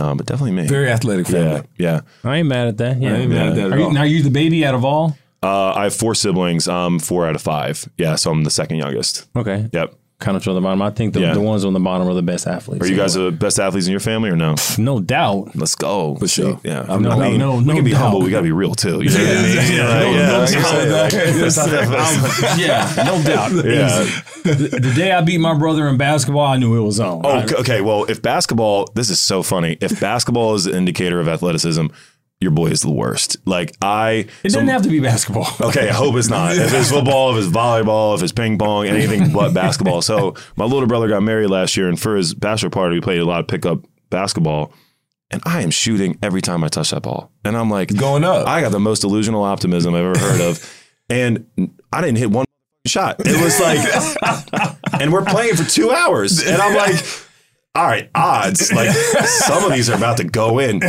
Um, but definitely me. Very athletic family. yeah, yeah. I ain't mad at that. Yeah. I ain't mad at that at Are you, all. now you the baby out of all? Uh, I have four siblings. Um, four out of five. Yeah, so I'm the second youngest. Okay. Yep. Kind of on the bottom. I think the, Yeah. the ones on the bottom are the best athletes. Are you guys the best athletes in your family or no? no doubt. Let's go. For sure. Yeah. I'm not- I mean, no- we no can be doubt. humble. We got to be real too. You know what I mean? Yeah. No- yeah. no Like I doubt. like, it's not that- yeah, no doubt. Yeah. The, the day I beat my brother in basketball, I knew it was on. Oh, I- okay, okay. Well, if basketball, this is so funny. If basketball is an indicator of athleticism, your boy is the worst. Like I, it so- doesn't have to be basketball. Okay, I hope it's not. If it's football, if it's volleyball, if it's ping pong, anything but basketball. So my little brother got married last year, and for his bachelor party, we played a lot of pickup basketball. And I am shooting every time I touch that ball, and I'm like Going up. I got the most delusional optimism I've ever heard of, and I didn't hit one shot. It was like, and we're playing for two hours, and I'm like, all right, odds like some of these are about to go in.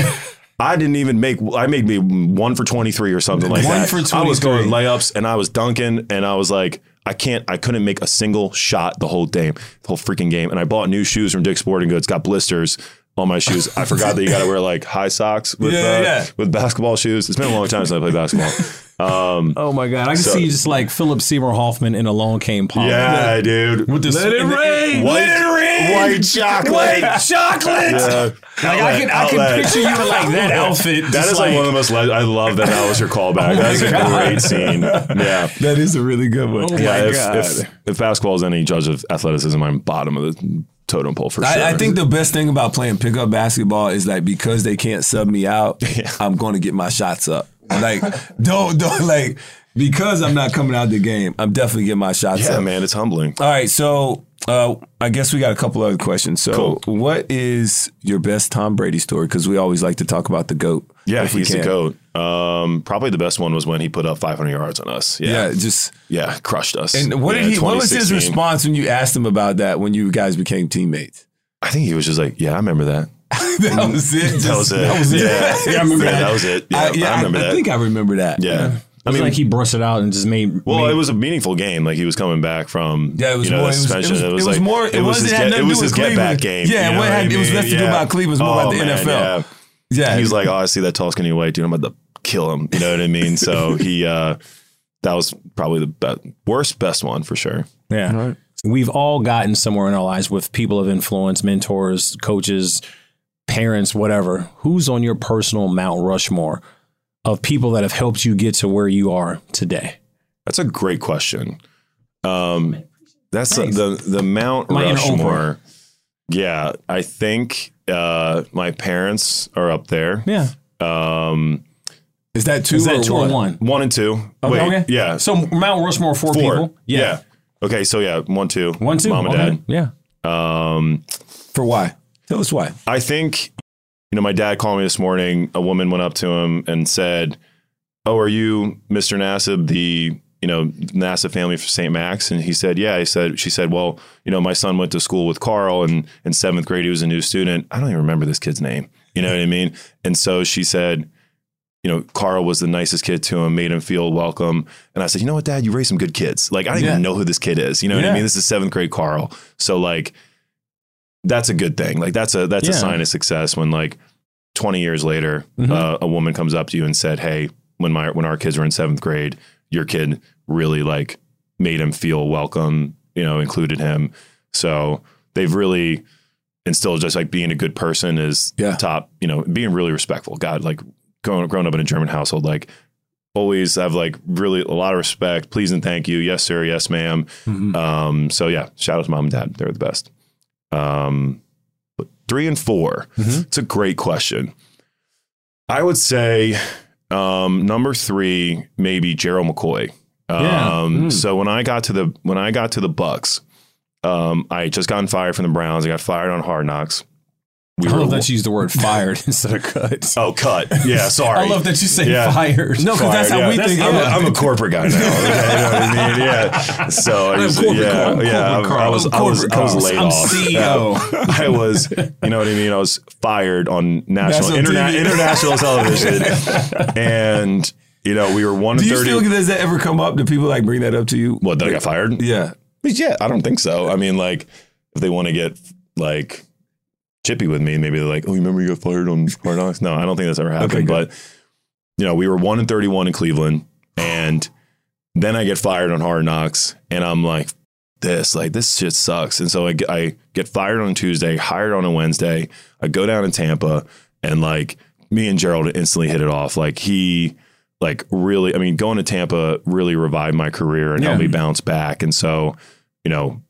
I didn't even make. I made me one for twenty three or something like One that. for I was going layups and I was dunking and I was like, I can't. I couldn't make a single shot the whole game, the whole freaking game. And I bought new shoes from Dick's Sporting Goods. Got blisters on my shoes. I forgot that you got to wear like high socks with Yeah, uh, yeah. with basketball shoes. It's been a long time since I played basketball. Um, Oh my god, I can So- see you just like Philip Seymour Hoffman in Along Came Polly. yeah, dude. With this, Let it rain. White, Let it rain. white chocolate. White chocolate. Yeah. Like I can, I can picture you in like that outfit. That is is like, one of the most. Le- I love that that was your callback. That's a great scene. Yeah. That is a really good one. Oh my if, god. if if basketball is any judge of athleticism, I'm bottom of the totem pole for sure. I, I think the best thing about playing pickup basketball is like because they can't sub me out, I'm going to get my shots up. Like don't don't like because I'm not coming out the game. I'm definitely getting my shots yeah, up. man, it's humbling. All right, so uh, I guess we got a couple other questions. So, what is your best Tom Brady story? Because we always like to talk about the goat. Yeah, he's the can. goat. Um, probably the best one was when he put up 500 yards on us. Yeah, Yeah, just yeah, crushed us. and what Yeah, did he? What was his response when you asked him about that when you guys became teammates? I think he was just like, "Yeah, I remember that. that was it. That was it. That was it. Yeah, Yeah, I remember Yeah, that. that was it. Yeah, I, I, yeah, I, remember I that. think I remember that. yeah, I mean, like he brushed it out and just made. Well, made, it was a meaningful game. Like he was coming back from Yeah, it was you know, more. the It was, it was, it was like, more. It, was wasn't his had get, nothing it to was do his with get back game. Yeah, you it, know had, what I it was mean? less to do Yeah. about Cleveland. It was more Oh, about the man, NFL. Yeah. Yeah, He's like, oh, I see that tall, skinny white dude. I'm about to kill him. You know what I mean? So he, uh, that was probably the best, worst, best one for sure. Yeah. We've all gotten somewhere in our lives with people of influence, mentors, coaches, parents, whatever. Who's on your personal Mount Rushmore of people that have helped you get to where you are today? That's a great question. Um, that's the, Thanks. the the Mount My Rushmore. Yeah, I think uh, my parents are up there. Yeah. Um, Is that two Is that or two or one? one? one and two. Okay. Wait, okay. yeah. So Mount Rushmore, four, Four. people. Yeah. Okay, so yeah, one, two. One, two. Mom and Okay. Yeah. Um, For why? Tell us why. I think, you know, my dad called me this morning. A woman went up to him and said, "Oh, are you Mr. Nassib, the you know Nassib family for St. Max?" And he said, "Yeah." He said, "She said, well, you know, my son went to school with Carl, and in seventh grade he was a new student. I don't even remember this kid's name. You know what I mean?" And so she said. You know, Carl was the nicest kid to him, made him feel welcome. And I said, you know what, Dad, you raised some good kids. Like, I don't Yeah. even know who this kid is. You know what I mean? This is seventh grade Carl. So like, that's a good thing. Like that's a that's a sign of success when like 20 years later Mhm. uh, a woman comes up to you and said, "Hey, when my when our kids were in 7th grade, your kid really like made him feel welcome, you know, included him." So, they've really instilled just like being a good person is Yeah. top, you know, being really respectful. God, like growing growing up in a German household like always have like really a lot of respect. Please and thank you. Yes, sir. Yes, madam Mhm. Um, so yeah, shout out to mom and dad. They're the best. Um, three and 4 Mhm. It's a great question. I would say um, number three, maybe Gerald McCoy. Um, Yeah. Mm. So when I got to the when I got to the Bucs, um, I had just gotten fired from the Browns. I got fired on Hard Knocks. We I were- love that you use the word fired instead of cut. oh cut. Yeah, sorry. I love that you say Yeah. fired. No, because that's how Fired, we yeah. think. I'm, a, yeah. I'm a corporate guy now. You know what I mean? Yeah. So I corporate yeah, yeah. corporate I, I was, I was, I was laid. I'm off. CEO. Yeah. I was, you know what I mean? I was fired on national, interna- international television, and you know we were one Do you thirty. still does that ever come up? Do people like bring that up to you? what? That I got fired? Yeah. But yeah, I don't think so. I mean, like, if they want to get like chippy with me, maybe they're like, "Oh, you remember you got fired on Hard Knocks?" No, I don't think that's ever happened. Okay, but you know, we were one and thirty-one in Cleveland, and then I get fired on Hard Knocks, and I'm like, "This, like, this shit sucks." And so I get, I get fired on Tuesday, hired on a Wednesday. I go down in Tampa, and like me and Gerald instantly hit it off. Like he like really, I mean, going to Tampa really revived my career and helped me bounce back. And so, you know,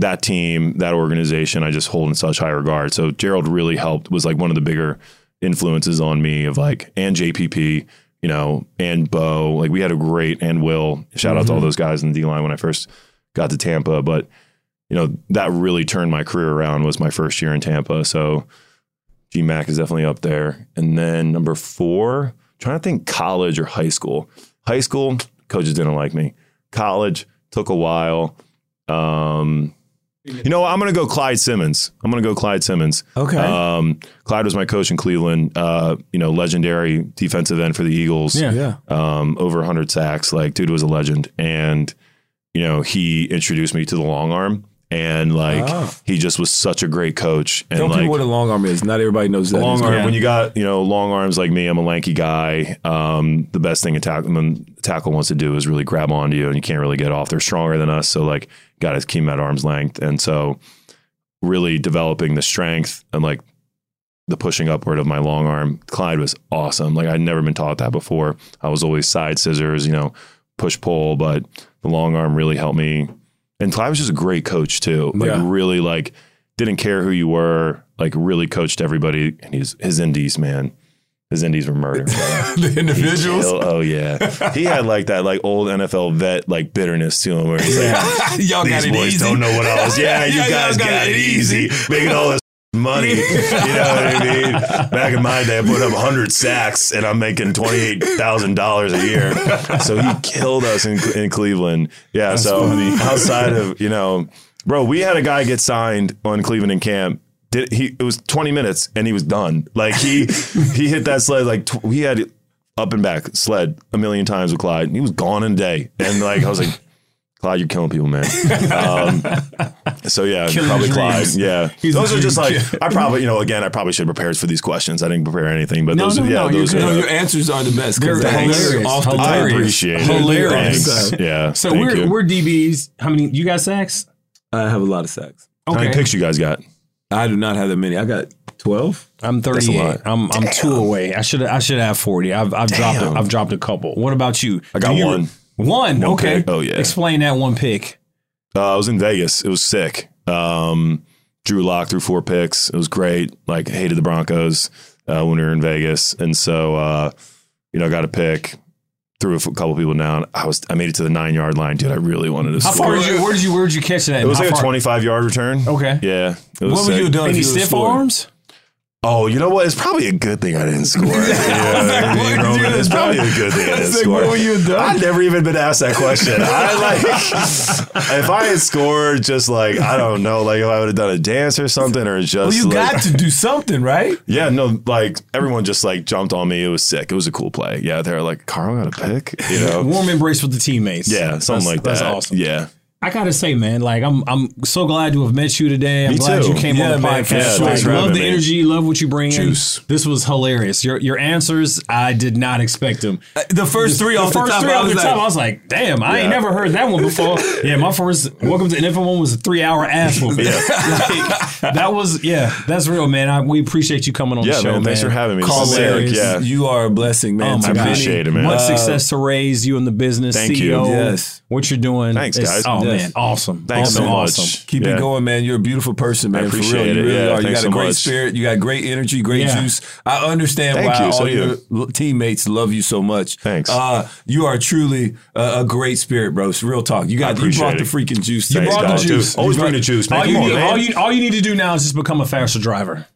that team, that organization, I just hold in such high regard. So Gerald really helped, was like one of the bigger influences on me of like, and JPP, you know, and Beau. Like we had a great, and Will. Shout out to all those guys in the D line when I first got to Tampa. But, you know, that really turned my career around was my first year in Tampa. So GMAC is definitely up there. And then number four, trying to think college or high school. High school, coaches didn't like me. College took a while. Um, you know, I'm going to go Clyde Simmons. I'm going to go Clyde Simmons. Okay. Um, Clyde was my coach in Cleveland. Uh, you know, legendary defensive end for the Eagles. Yeah. yeah. Um, over 100 sacks. Like, dude was a legend. And, you know, he introduced me to the long arm. And like, Ah. he just was such a great coach. And Tell like, people what a long arm is. Not everybody knows that. long arm. Yeah. When you got you know long arms like me, I'm a lanky guy. Um, the best thing a tackle, tackle wants to do is really grab onto you, and you can't really get off. They're stronger than us, so like got to keep them at arm's length. And so, really developing the strength and like the pushing upward of my long arm. Clyde was awesome. Like I'd never been taught that before. I was always side scissors, you know, push pull, but the long arm really helped me. And Clyde was just a great coach too. Like Yeah. really like didn't care who you were, like really coached everybody. And he's his indies, man. His indies were murder. the individuals. oh yeah. He had like that like old NFL vet like bitterness to him where he's like Y'all got these it boys easy. don't know what I was. Yeah, you guys got, it easy, making all this money. You know what I mean? Back in my day, I put up 100 sacks and I'm making $28,000 a year. So he killed us in, in Cleveland. Yeah. so outside of, you know, bro, we had a guy get signed on Cleveland in camp. Did he? It was 20 minutes and he was done. Like he he hit that sled like tw- he had up and back sled a million times with Clyde. And he was gone in a day. And like I was like, Clyde, you're killing people, man. Um, so yeah, Killing probably dreams. Yeah, He's those are just dream like. I probably you know again I probably should have prepared for these questions. I didn't prepare anything, but No, those no, are yeah no, you're those good. are No, your answers are the best. 'cause They're they're hilarious. Off the I Hilarious. appreciate it. Hilarious. Thanks. Yeah. So thank we're you. we're DBs. How many? You got sacks? I have a lot of sacks. How many picks you guys got? I do not have that many. I got 12? I'm That's a 38. lot. I'm I'm two away. I should I should have 40. I've I've dropped Damn. a, I've dropped a couple. What about you? I got Do you- one. One. One okay. pick. Oh, yeah. Explain that one pick. Uh, I was in Vegas. It was sick. Um, Drew Lock threw four picks. It was great. Like hated the Broncos uh, when we were in Vegas, and so uh, you know got a pick. Threw a couple people down. I was I made it to the nine yard line, dude. I really wanted to How score. far did you where did you where did you catch that? it was How like a twenty five yard return. Okay. Yeah. It was What would sick. you have done Any if you would've stiff scored? arms? Oh, you know what? It's probably a good thing I didn't score. You know? It's probably a good thing I didn't Like, score. what you? I've never even been asked that question. I like if I had scored, just like I don't know, like if I would have done a dance or something, or just Well, you like, got to do something, right? yeah, no, like everyone just like jumped on me. It was sick. It was a cool play. Yeah, they're like, Carl got a pick, you know. Warm embrace with the teammates. Yeah, something That's- like that's awesome. Yeah, I gotta say, man, like I'm I'm so glad to have met you today. I'm Me glad too. you came Yeah, on the man, podcast. Like, for love the energy, love what you bring Juice. in. This was hilarious. Your your answers, I did not expect them. Uh, The first three the off first the top, three I off was the like, top, I was like, damn, I ain't never heard that one before. yeah, my first welcome to NFL one was a three hour ass whooping. Like, that was yeah, that's real, man. I, we appreciate you coming on yeah, the show, man. Thanks for having me. Is sick. Yeah, You are a blessing, man. Oh my to God. many. Appreciate it, man. Much Uh, success to Rayze you in the business. Thank CEO, you. Yes. What you're doing. Thanks, guys. Yes. man, awesome. Thanks awesome, so much. awesome. Keep Yeah. it going, man. You're a beautiful person, man. I For real, appreciate you it. really Yeah, are. You thanks got a so great much. spirit. You got great energy, great Yeah. juice. I understand Thank why you. All do your you. teammates love you so much. Thanks. Uh, you are truly a, a great spirit, bro. It's real talk. You got you appreciate brought the freaking juice. You today, brought the juice. Always bring the juice, man. All Come you, on, need, man. all, you, all you need to do now is just become a faster driver.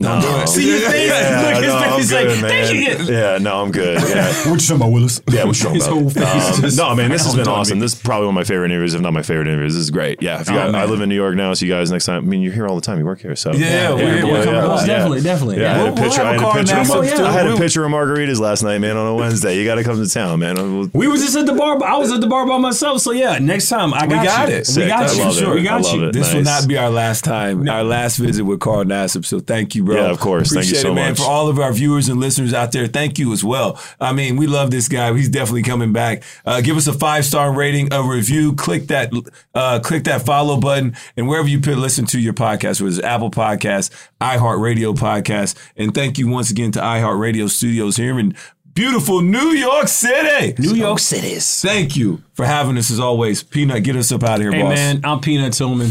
No. See your face? Yeah, Look, his no, I'm face like, good, thank man. you. Yeah, no, I'm good. Yeah. What you talking about, Willis? Yeah, what's wrong His about whole face Um, no, man, this has been awesome. me. This is probably one of my favorite interviews, if not my favorite interviews. This is great. Yeah, if you Oh, guys, I live in New York now, so you guys next time. I mean, you're here all the time. You work here, so Yeah, yeah, we're- we're coming definitely, definitely. Yeah, I had a picture. have I a had a car picture. now, Of, so, mar- yeah. I had a picture of margaritas last night, man, on a Wednesday. You got to come to town, man. We'll- We was just at the bar. I was at the bar by myself. So yeah, next time I got, got it. We got you. Sure, we got you. This will not be our last time, our last visit with Carl Nassib. So thank you, bro. Yeah, of course. Thank you so it, man. much. For all of our viewers and listeners out there, thank you as well. I mean, we love this guy. He's definitely coming back. Uh, give us a five star rating, a review. Click that, uh, click that follow button, and wherever you put listen to your podcast, whether it's Apple Podcasts, iHeartRadio Podcast, and thank you once again to iHeartRadio Studios here in beautiful New York City. New York Cities. Thank you for having us as always. Peanut, get us up out of here, Hey boss. man, I'm Peanut Tillman.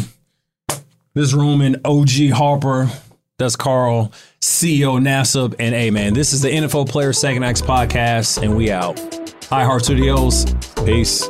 This Roman OG Harper. That's Carl, CEO Nassib. And A man, this is the NFL Player Second Acts podcast, and we out. iHeart Studios. Peace.